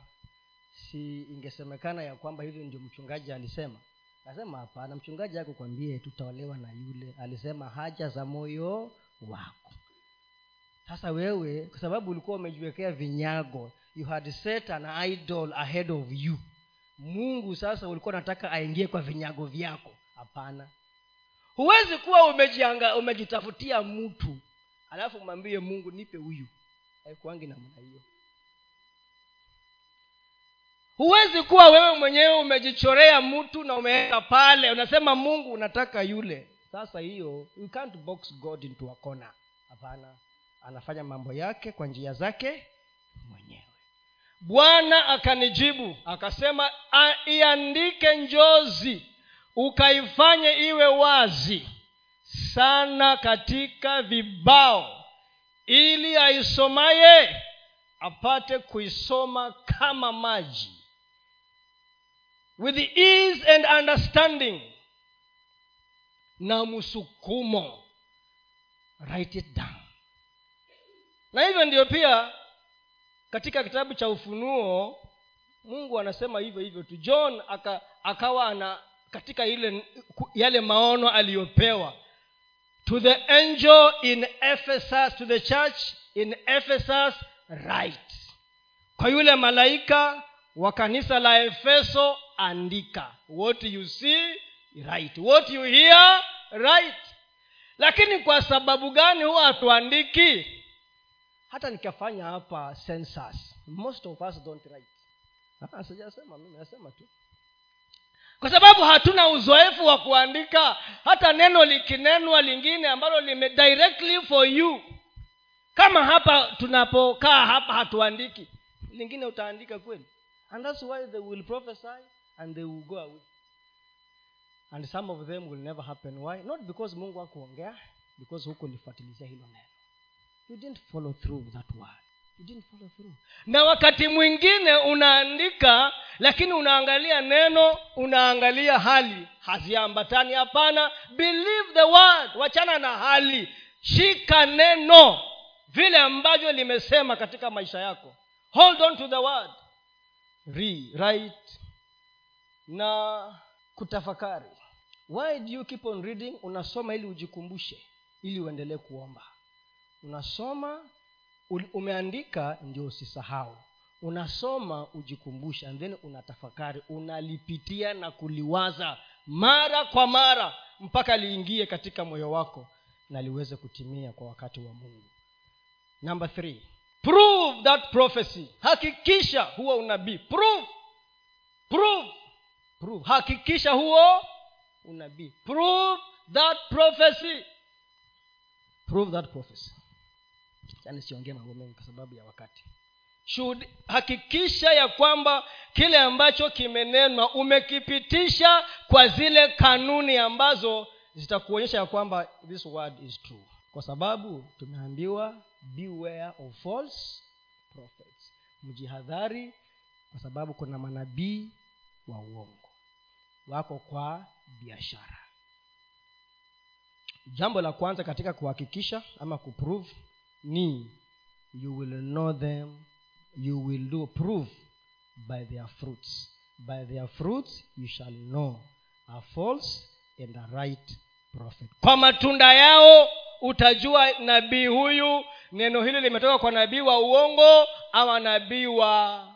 Si ingesemekana ya kwamba hivyo ndio mchungaji alisema? Nasema hapana mchungaji akukwambie tutaolewa na yule. Alisema haja za moyo wako. Sasa wewe kwa sababu ulikuwa umejiwekea vinyago you had set an idol ahead of you mungu sasa ulikuwa unataka aingie kwa vinyago vyako. Hapana. Huwezi kuwa umejianga umejitafutia mtu alafu mwambie mungu nipe huyu. Haikuangi namna hiyo. Huwezi kuwa wewe mwenyewe umejichorea mtu na umeweka pale unasema mungu unataka yule. Sasa hiyo you can't box god into a corner. Hapana. Anafanya mambo yake kwa njia zake mwenyewe bwana akanijibu akasema "A- iandike njozi ukaifanye iwe wazi sana katika vibao ili aisomaye apate kuisoma kama maji. With ease and understanding. Na msukumo write it down. Na hivyo ndio pia katika kitabu cha ufunuo mungu anasema hivyo hivyo tu. John aka, akawa ana katika ile yale maono aliyopewa. To the angel in ephesus to the church in ephesus right kwa yule malaika wa kanisa la efeso andika. What you see right what you hear right lakini kwa sababu gani huwa hatuandiki hata nikafanya hapa census most of us don't write. Ah, sijasema mimi nasema tu. Kwa sababu hatuna uzoefu wa kuandika hata neno likinenwa lingine ambalo lime directly for you. Kama hapa tunapokaa hapa hatuandiki lingine utaandika kweli? And that's why they will prophesy and they will go away. And some of them will never happen. Why? Not because mungu akuongea because hukulifuatilizia hilo neno you didn't follow through that word. You didn't follow through. Na wakati mwingine unaandika lakini unaangalia neno unaangalia hali. Haziambatani hapana. Believe the word. Wachana na hali. Shika neno. Vile ambavyo limesema katika maisha yako. Hold on to the word. Rewrite na kutafakari. Why do you keep on reading? Unasoma ili ujikumbushe ili uendelee kuomba unasoma umeandika ndio usisahau. Unasoma ujikumbusha and then unatafakari unalipitia na kuliwaza mara kwa mara mpaka liingie katika moyo wako na liweze kutimia kwa wakati wa mungu. Number three prove that prophecy. Hakikisha huo unabii. Prove. Prove. Prove. Hakikisha huo unabii. Prove that prophecy. Prove that prophecy yani siongee mambo mengi kwa sababu ya wakati. Should hakikisha ya kwamba kile ambacho kimenenwa umekipitisha kwa zile kanuni ambazo zitakuonyesha ya kwamba this word is true. Kwa sababu tumeambiwa beware of false prophets. Mjihadhari kwa sababu kuna manabii wa uongo. Wako kwa biashara. Jambo la kwanza katika kuhakikisha ama kuprove ni you will know them you will do prove by their fruits. By their fruits you shall know a false and a right prophet. Kwa matunda yao utajua nabii huyu neno hili limetoka kwa nabii wa uongo ama nabii wa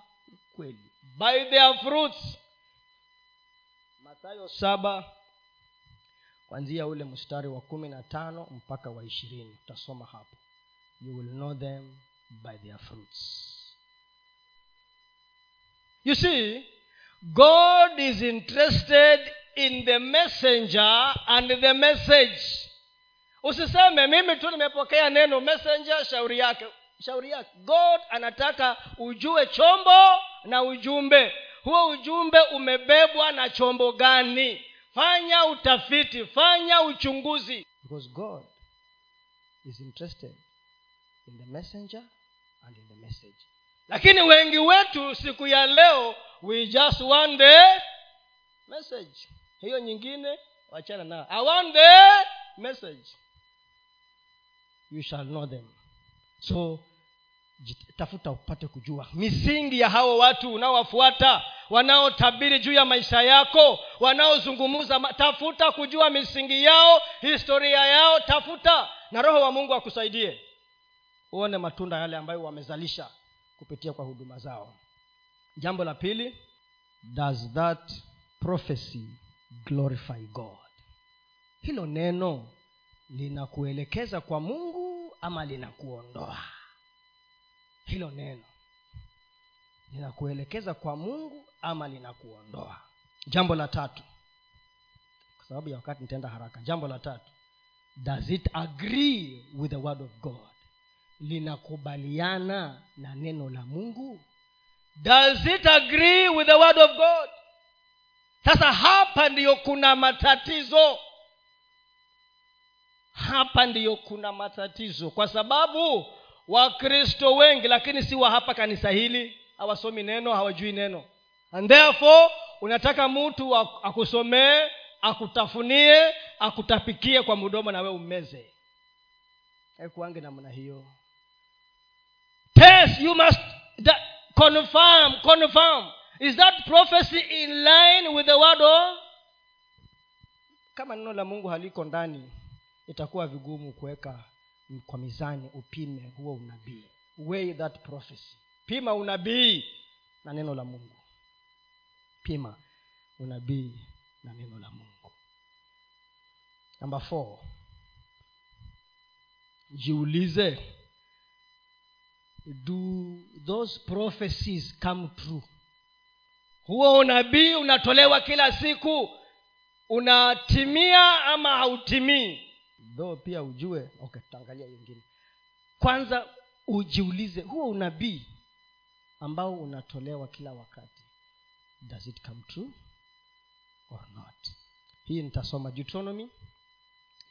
kweli. By their fruits. Mathayo saba kwanzia ule mstari wa kumi na tano mpaka wa ishirini. Utasoma hapo you will know them by their fruits. You see god is interested in the messenger and the message. Usiseme mimi tu nimepokea neno messenger shauri yake. Shauri yake. God anataka ujue chombo na ujumbe. Huo ujumbe umebebwa na chombo gani? Fanya utafiti fanya uchunguzi. Because god is interested in the messenger and in the message. Lakini wengi wetu siku ya leo we just want the message. Hiyo nyingine wachana nayo. I want the message. You shall know them. So tafuta upate kujua. Misingi ya hao watu unaowafuata wanaotabiri juu ya maisha yako wanaozungumza tafuta kujua misingi yao historia yao tafuta. Na roho wa mungu akusaidie uone matunda yale ambayo wamezalisha kupitia kwa huduma zao. Jambo la pili does that prophecy glorify god? Hilo neno linakuelekeza kwa mungu ama linakuondoa? Hilo neno linakuelekeza kwa mungu ama linakuondoa? Jambo la tatu kwa sababu ya wakati nitaenda haraka. Jambo la tatu does it agree with the word of god linakubaliana na neno la mungu? Does it agree with the word of god? Sasa hapa ndiyo kuna matatizo. Hapa ndiyo kuna matatizo kwa sababu wakristo wengi lakini si wa hapa kanisa hili hawasomi neno hawajui neno. And therefore unataka mtu akusomee akutafunie akutapikie kwa mdomo na we ummeze haikuange namna hiyo test you must that, confirm confirm. Is that prophecy in line with the word of kama neno la mungu haliko ndani itakuwa vigumu kuweka kwa mizani upime huo unabii. Weigh that prophecy. Pima unabii na neno la mungu. Pima unabii na neno la mungu. Namba jiulize do those prophecies come true? Huo unabii unatolewa kila siku. Unatimia ama hautimii? O pia ujue okay kwanza ujiulize huo unabii ambao unatolewa kila wakati does it come true or not? Hii nitasoma deuteronomy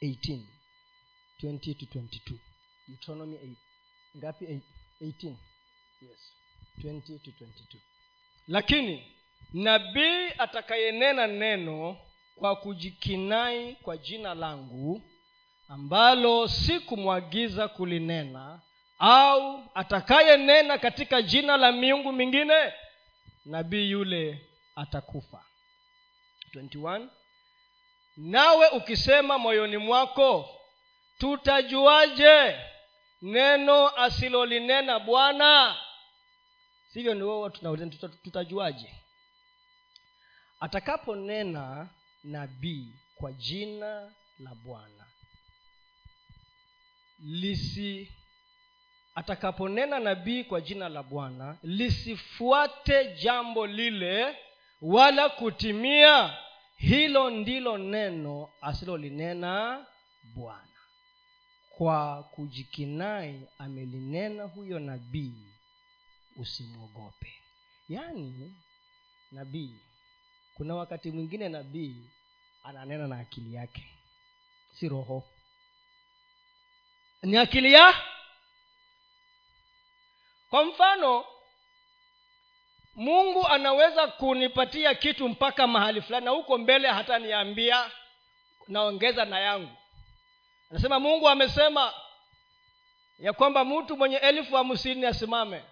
18 20 to 22 deuteronomy 8 ngapi 18 yes 20 to 22 lakini nabii atakayenena neno kwa kujikinai kwa jina langu ambalo sikumwagiza kulinena au atakayenena katika jina la miungu mingine nabii yule atakufa. 21 nawe ukisema moyoni mwako tutajuaje neno asilolinena bwana. Sivyo ndio tunauliza tutajuaje? Atakaponena nabii kwa jina la bwana. Lisi atakaponena nabii kwa jina la bwana lisifuate jambo lile wala kutimia. Hilo ndilo neno asilolinena bwana kwa kujikinai amelinena huyo nabii usimwogope. Yaani nabii kuna wakati mwingine nabii ananena na akili yake si roho. Ni akili ya? Kwa mfano mungu anaweza kunipatia kitu mpaka mahali fulani na huko mbele hataniambia naongeza na yangu anasema mungu amesema ya kwamba mtu mwenye elfu hamsini asimame.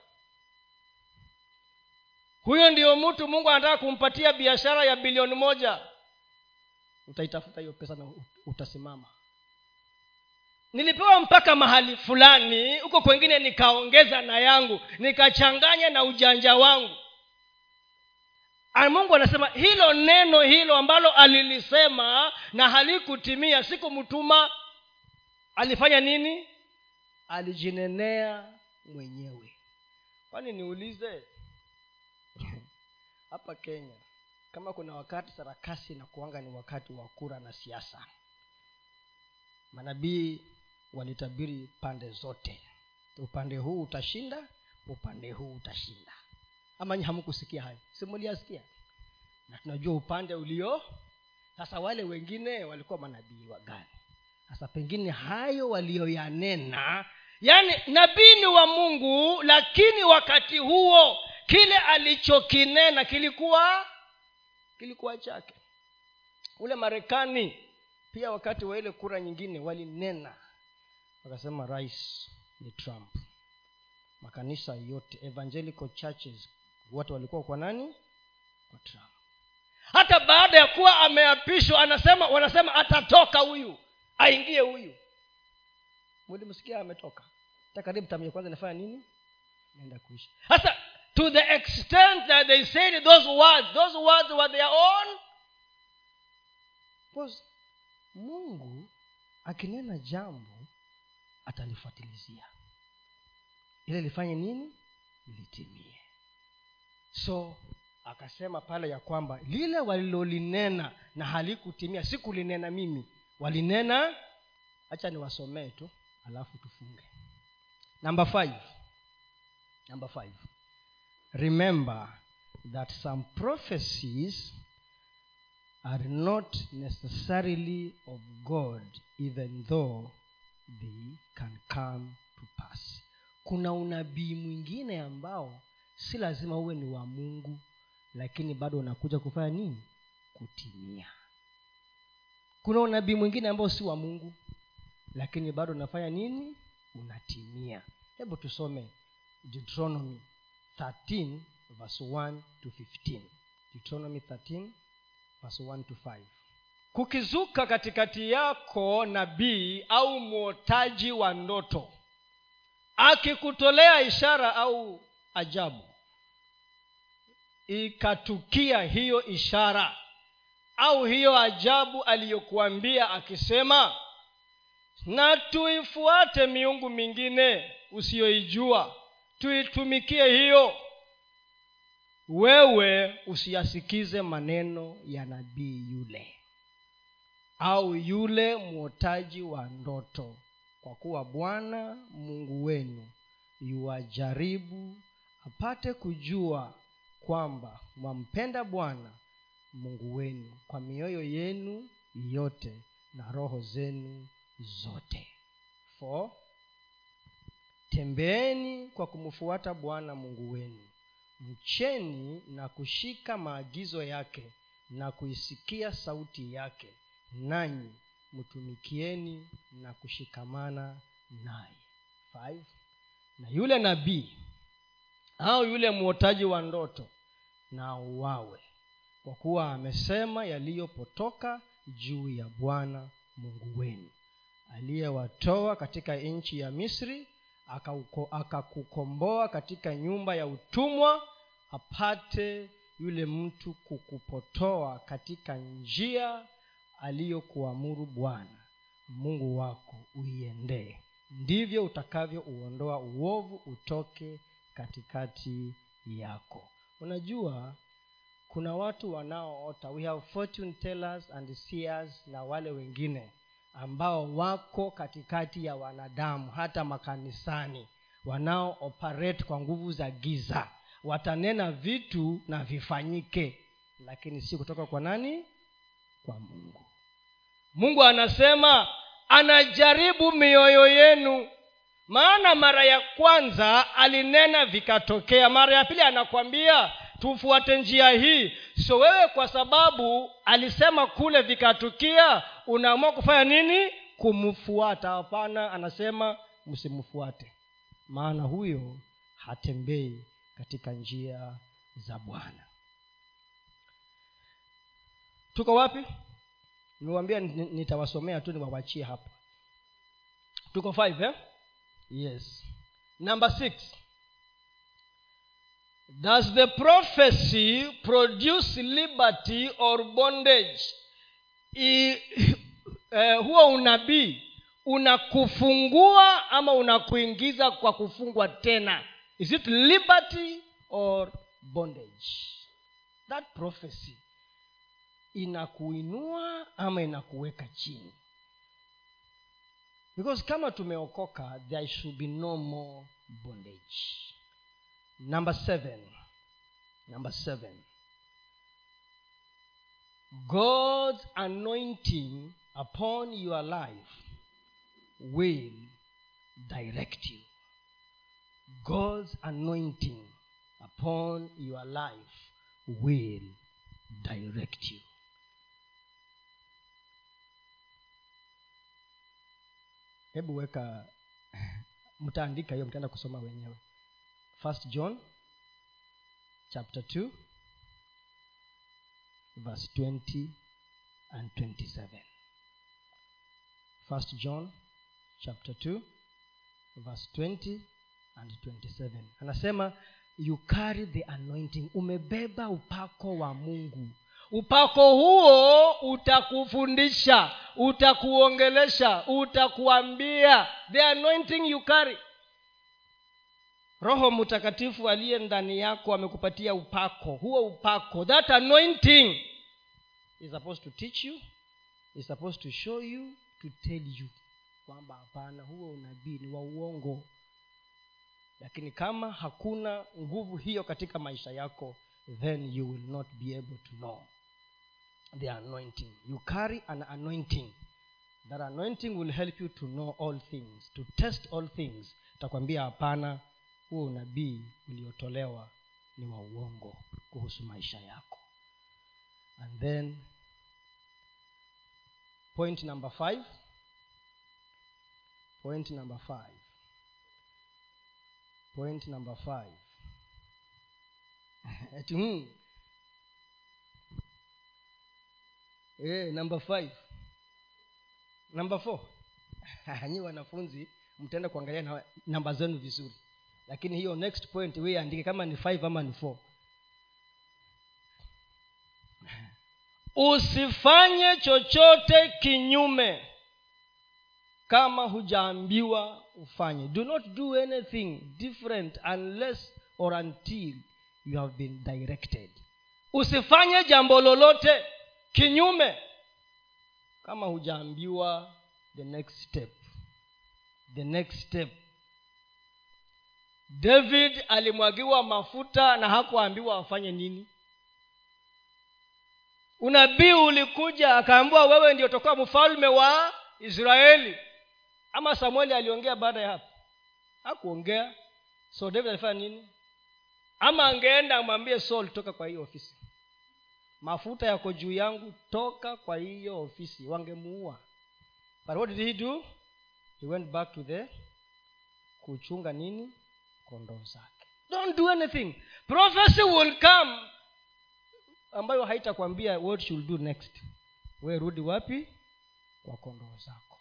Huyo ndio mtu mungu anataka kumpatia biashara ya bilioni moja. Utaitafuta hiyo pesa na utasimama. Nilipewa mpaka mahali fulani huko kwengine nikaongeza na yangu nikachanganya na ujanja wangu. Mungu anasema hilo neno hilo ambalo alilisema na halikutimia sikumtuma alifanya nini? Alijinenea mwenyewe. Kwani niulize? Hapa kenya kama kuna wakati sarakasi na kuanga ni wakati wa kura na siasa manabii walitabiri pande zote. Upande huu utashinda upande huu utashinda. Ama nyi hamkusikia hayo? Simuliasikia na tunajua upande ulio. Sasa wale wengine walikuwa manabii wa gani sasa pengine hayo waliyoyanena yaani nabii ni wa mungu lakini wakati huo kile alichokinena kilikuwa kilikuwa chake. Ule marekani pia wakati wa ile kura nyingine walinena wakasema rais ni trump. Makanisa yote evangelical churches wote walikuwa kwa nani? Kwa trump. Hata baada ya kuwa ameapishwa anasema wanasema atatoka huyu aingie huyu. Mlimsikia ametoka. Takaribu tamia kwanza inafanya nini? Naenda kuisha. Sasa to the extent that they said those words those words were their own because mungu akinena jambo atalifuatilizia. Ile lifanye nini? Litimie so akasema pale ya kwamba lile walilolinena na halikutimia sikulinena mimi walinena hacha niwasomee tu alafu tufunge. Number five. Number five. Remember that some prophecies are not necessarily of god even though they can come to pass. Kuna unabii mwingine ambao si lazima uwe ni wa mungu lakini bado unakuja kufanya nini? Kutimia kuna unabii mwingine ambao si wa mungu lakini bado unafanya nini? Unatimia. Hebu tusome deuteronomy 13 verse 1 to 15 deuteronomy 13 verse 1 to 5 kukizuka katikati yako nabii au mwotaji wa ndoto akikutolea ishara au ajabu ikatukia hiyo ishara au hiyo ajabu aliyokuambia akisema na tuifuate miungu mingine usiyoijua tuitumikie hiyo. Wewe usiyasikize maneno ya nabii yule au yule mwotaji wa ndoto kwa kuwa bwana mungu wenu yuwajaribu apate kujua kwamba mwampenda bwana mungu wenu kwa mioyo yenu yote na roho zenu zote. For, tembeeni kwa kumfuata bwana mungu wenu. Mcheni na kushika maagizo yake na kuisikia sauti yake. Nanyi mtumikieni na kushikamana naye. Na yule nabii au yule mwotaji wa ndoto na uwawe kwa kuwa amesema yaliyopotoka juu ya bwana mungu wenu. Aliyewatoa katika nchi ya misri akakukomboa akakukomboa katika nyumba ya utumwa apate yule mtu kukupotoa katika njia aliyokuamuru bwana mungu wako uiendee. Ndivyo utakavyouondoa uovu utoke katikati yako. Unajua kuna watu wanaoota. We have fortune tellers and seers na wale wengine ambao wako katikati ya wanadamu hata makanisani wanao kwa nguvu za giza. Watanena vitu na vifanyike lakini si kutoka kwa nani? Kwa mungu. Mungu anasema anajaribu mioyo yenu. Maana mara ya kwanza alinena vikatokea. Mara ya pili anakwambia tufuate njia hii. So wewe kwa sababu alisema kule vikatukia unaamua kufanya nini? Kumfuata. Hapana anasema msimfuate. Maana huyo hatembei katika njia za bwana. Tuko wapi? Nimewambia nitawasomea tu niwawachie hapa. Tuko five eh? yes. Number six does the prophecy produce liberty or bondage? I, eh, huo unabii unakufungua ama unakuingiza kwa kufungwa tena? Is it liberty or bondage? That prophecy inakuinua ama inakuweka chini? Because kama tumeokoka there should be no more bondage number seven. Number seven. God's anointing upon your life will direct you. God's anointing upon your life will direct you. Hebu weka mtaandika hiyo mtaenda kusoma wenyewe first john chapter 2 verse 20 and 27 first john chapter 2 verse 20 and 27 anasema you carry the anointing. Umebeba upako wa mungu. Upako huo utakufundisha utakuongelesha utakuambia the anointing you carry roho mtakatifu aliye ndani yako amekupatia upako. Huo upako that anointing is supposed to teach you is supposed to show you to tell you kwamba hapana huo unabii ni wa uongo. Lakini kama hakuna nguvu hiyo katika maisha yako then you will not be able to know the anointing. You carry an anointing. That anointing will help you to know all things to test all things. Takwambia hapana huo unabii uliotolewa ni wa uongo kuhusu maisha yako. And then point number five. Point number five. Point number five. Ati hmm. eh, number five. Number four. Nyi wanafunzi mtaenda kuangalia na, namba zenu vizuri lakini hiyo next point we andike kama ni five ama ni four. Usifanye chochote kinyume kama hujaambiwa ufanye. Do not do anything different unless or until you have been directed. Usifanye jambo lolote kinyume kama hujaambiwa the next step. The next step david alimwagiwa mafuta na hakuambiwa afanye nini. Unabii ulikuja akaambiwa wewe ndio tokuwa mfalme wa israeli. Ama samueli aliongea baada ya hapo? Hakuongea. So david alifanya nini? Ama angeenda amwambie saul toka kwa hiyo ofisi. Mafuta yako juu yangu toka kwa hiyo ofisi. Wangemuua. But what did he do? He went back to the kuchunga nini kondoo zake. Don't do anything. Prophecy will come ambayo haitakwambia what should do next. We rudi wapi? Kwa kondoo zako.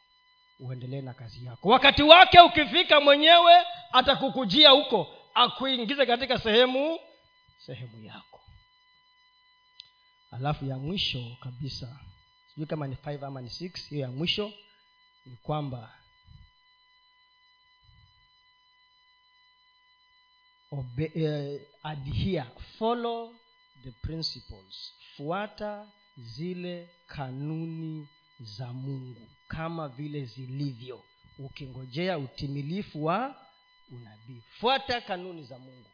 Uendelee na kazi yako. Wakati wake ukifika mwenyewe atakukujia huko. Akuingize katika sehemu sehemu yako. Alafu ya mwisho kabisa sijui kama ni five ama ni six hiyo ya mwisho ni kwamba obe, uh, adhere follow the principles. Fuata zile kanuni za mungu kama vile zilivyo. Ukingojea utimilifu wa unabii. Fuata kanuni za mungu.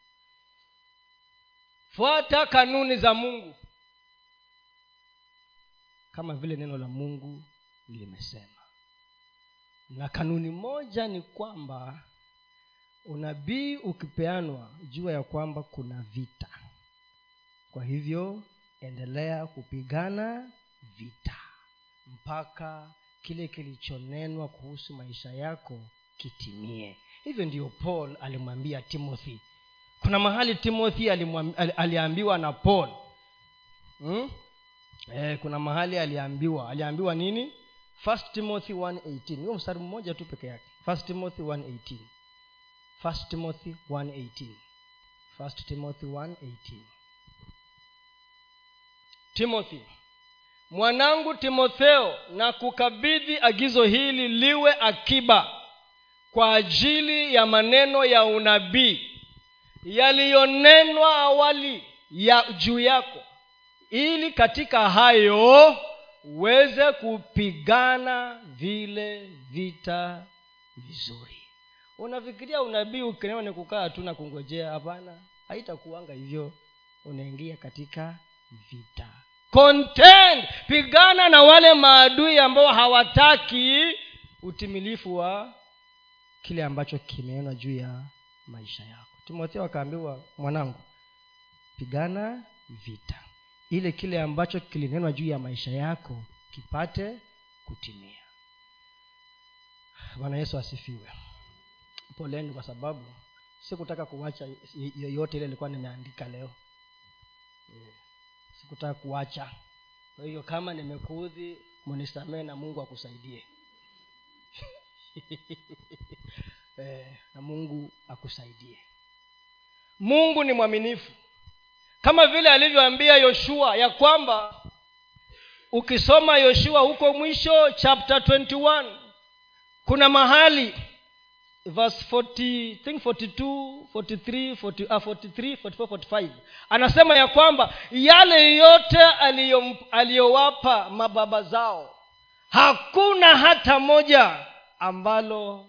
Fuata kanuni za mungu. Kama vile neno la mungu limesema. Na kanuni moja ni kwamba unabii ukipeanwa jua ya kwamba kuna vita. Kwa hivyo endelea kupigana vita. Mpaka kile kilichonenwa kuhusu maisha yako kitimie. Hivyo ndiyo paul alimwambia timothy. Kuna mahali timothy aliambiwa na paul. Hmm? eh, kuna mahali aliambiwa. Aliambiwa nini? First timothy 118 huyo mstari mmoja tu peke yake. First timothy 118 first timothy 118 1 timothy 118 timothy mwanangu timotheo na kukabidhi agizo hili liwe akiba kwa ajili ya maneno ya unabii yaliyonenwa awali ya juu yako ili katika hayo uweze kupigana vile vita vizuri unafikiria unabii ukinewa ni kukaa tu na kungojea? Hapana haitakuanga hivyo. Unaingia katika vita. Contend pigana na wale maadui ambao hawataki utimilifu wa kile ambacho kimeona juu ya maisha yako. Timotheo akaambiwa mwanangu pigana vita. Ile kile ambacho kilinenwa juu ya maisha yako kipate kutimia. Bwana yesu asifiwe poleni kwa sababu sikutaka kuwacha yoyote ile ilikuwa nimeandika leo. Sikutaka kuwacha. Kwa hiyo kama nimekuudhi munisamee na mungu akusaidie. Eh, na mungu akusaidie. Mungu ni mwaminifu. Kama vile alivyoambia yoshua ya kwamba ukisoma yoshua huko mwisho chapter 21 kuna mahali verse 40, think 42 43 40, uh, 43 44 45 anasema ya kwamba yale yote aliyowapa mababa zao hakuna hata moja ambalo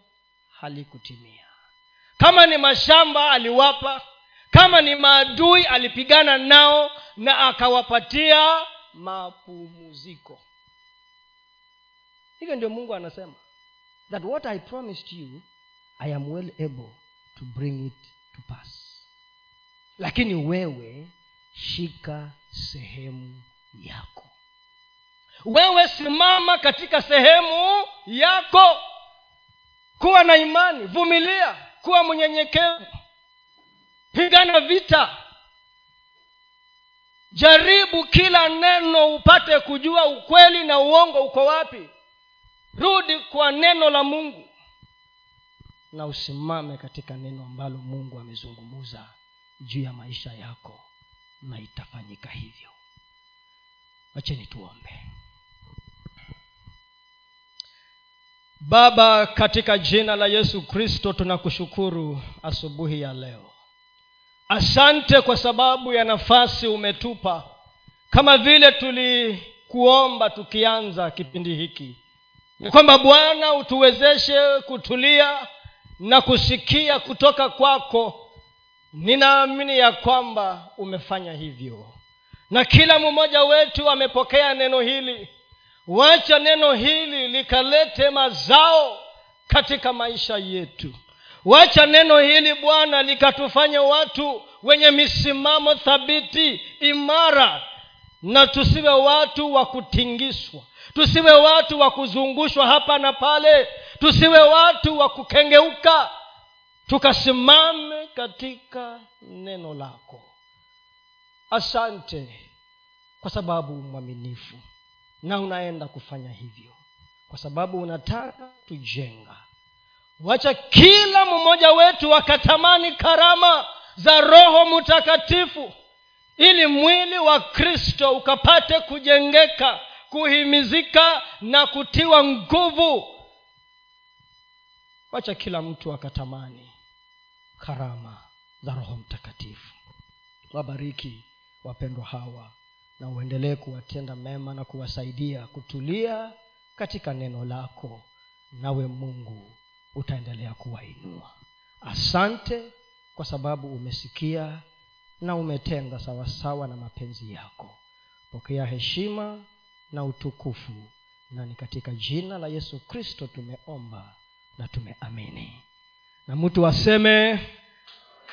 halikutimia. Kama ni mashamba aliwapa kama ni maadui alipigana nao na akawapatia mapumuziko hivyo ndio mungu anasema that what i promised you i am well able to bring it to pass. Lakini wewe shika sehemu yako. Wewe simama katika sehemu yako. Kuwa na imani vumilia kuwa mnyenyekevu. Pigana vita. Jaribu kila neno upate kujua ukweli na uongo uko wapi. Rudi kwa neno la mungu na usimame katika neno ambalo mungu amezungumuza juu ya maisha yako na itafanyika hivyo. Wacheni tuombe. Baba katika jina la yesu kristo tunakushukuru asubuhi ya leo. Asante kwa sababu ya nafasi umetupa kama vile tulikuomba tukianza kipindi hiki ya kwamba bwana utuwezeshe kutulia na kusikia kutoka kwako ninaamini ya kwamba umefanya hivyo. Na kila mmoja wetu amepokea neno hili. Wacha neno hili likalete mazao katika maisha yetu. Wacha neno hili bwana likatufanya watu wenye misimamo thabiti imara na tusiwe watu wa kutingiswa. Tusiwe watu wa kuzungushwa hapa na pale tusiwe watu wa kukengeuka tukasimame katika neno lako. Asante kwa sababu mwaminifu na unaenda kufanya hivyo kwa sababu unataka tujenga wacha kila mmoja wetu akatamani karama za roho mtakatifu ili mwili wa kristo ukapate kujengeka kuhimizika na kutiwa nguvu wacha kila mtu akatamani karama za roho mtakatifu. Wabariki wapendwa hawa na uendelee kuwatenda mema na kuwasaidia kutulia katika neno lako nawe mungu utaendelea kuwainua. Asante kwa sababu umesikia na umetenda sawasawa na mapenzi yako. Pokea heshima na utukufu na ni katika jina la yesu kristo tumeomba na tumeamini. Na mtu aseme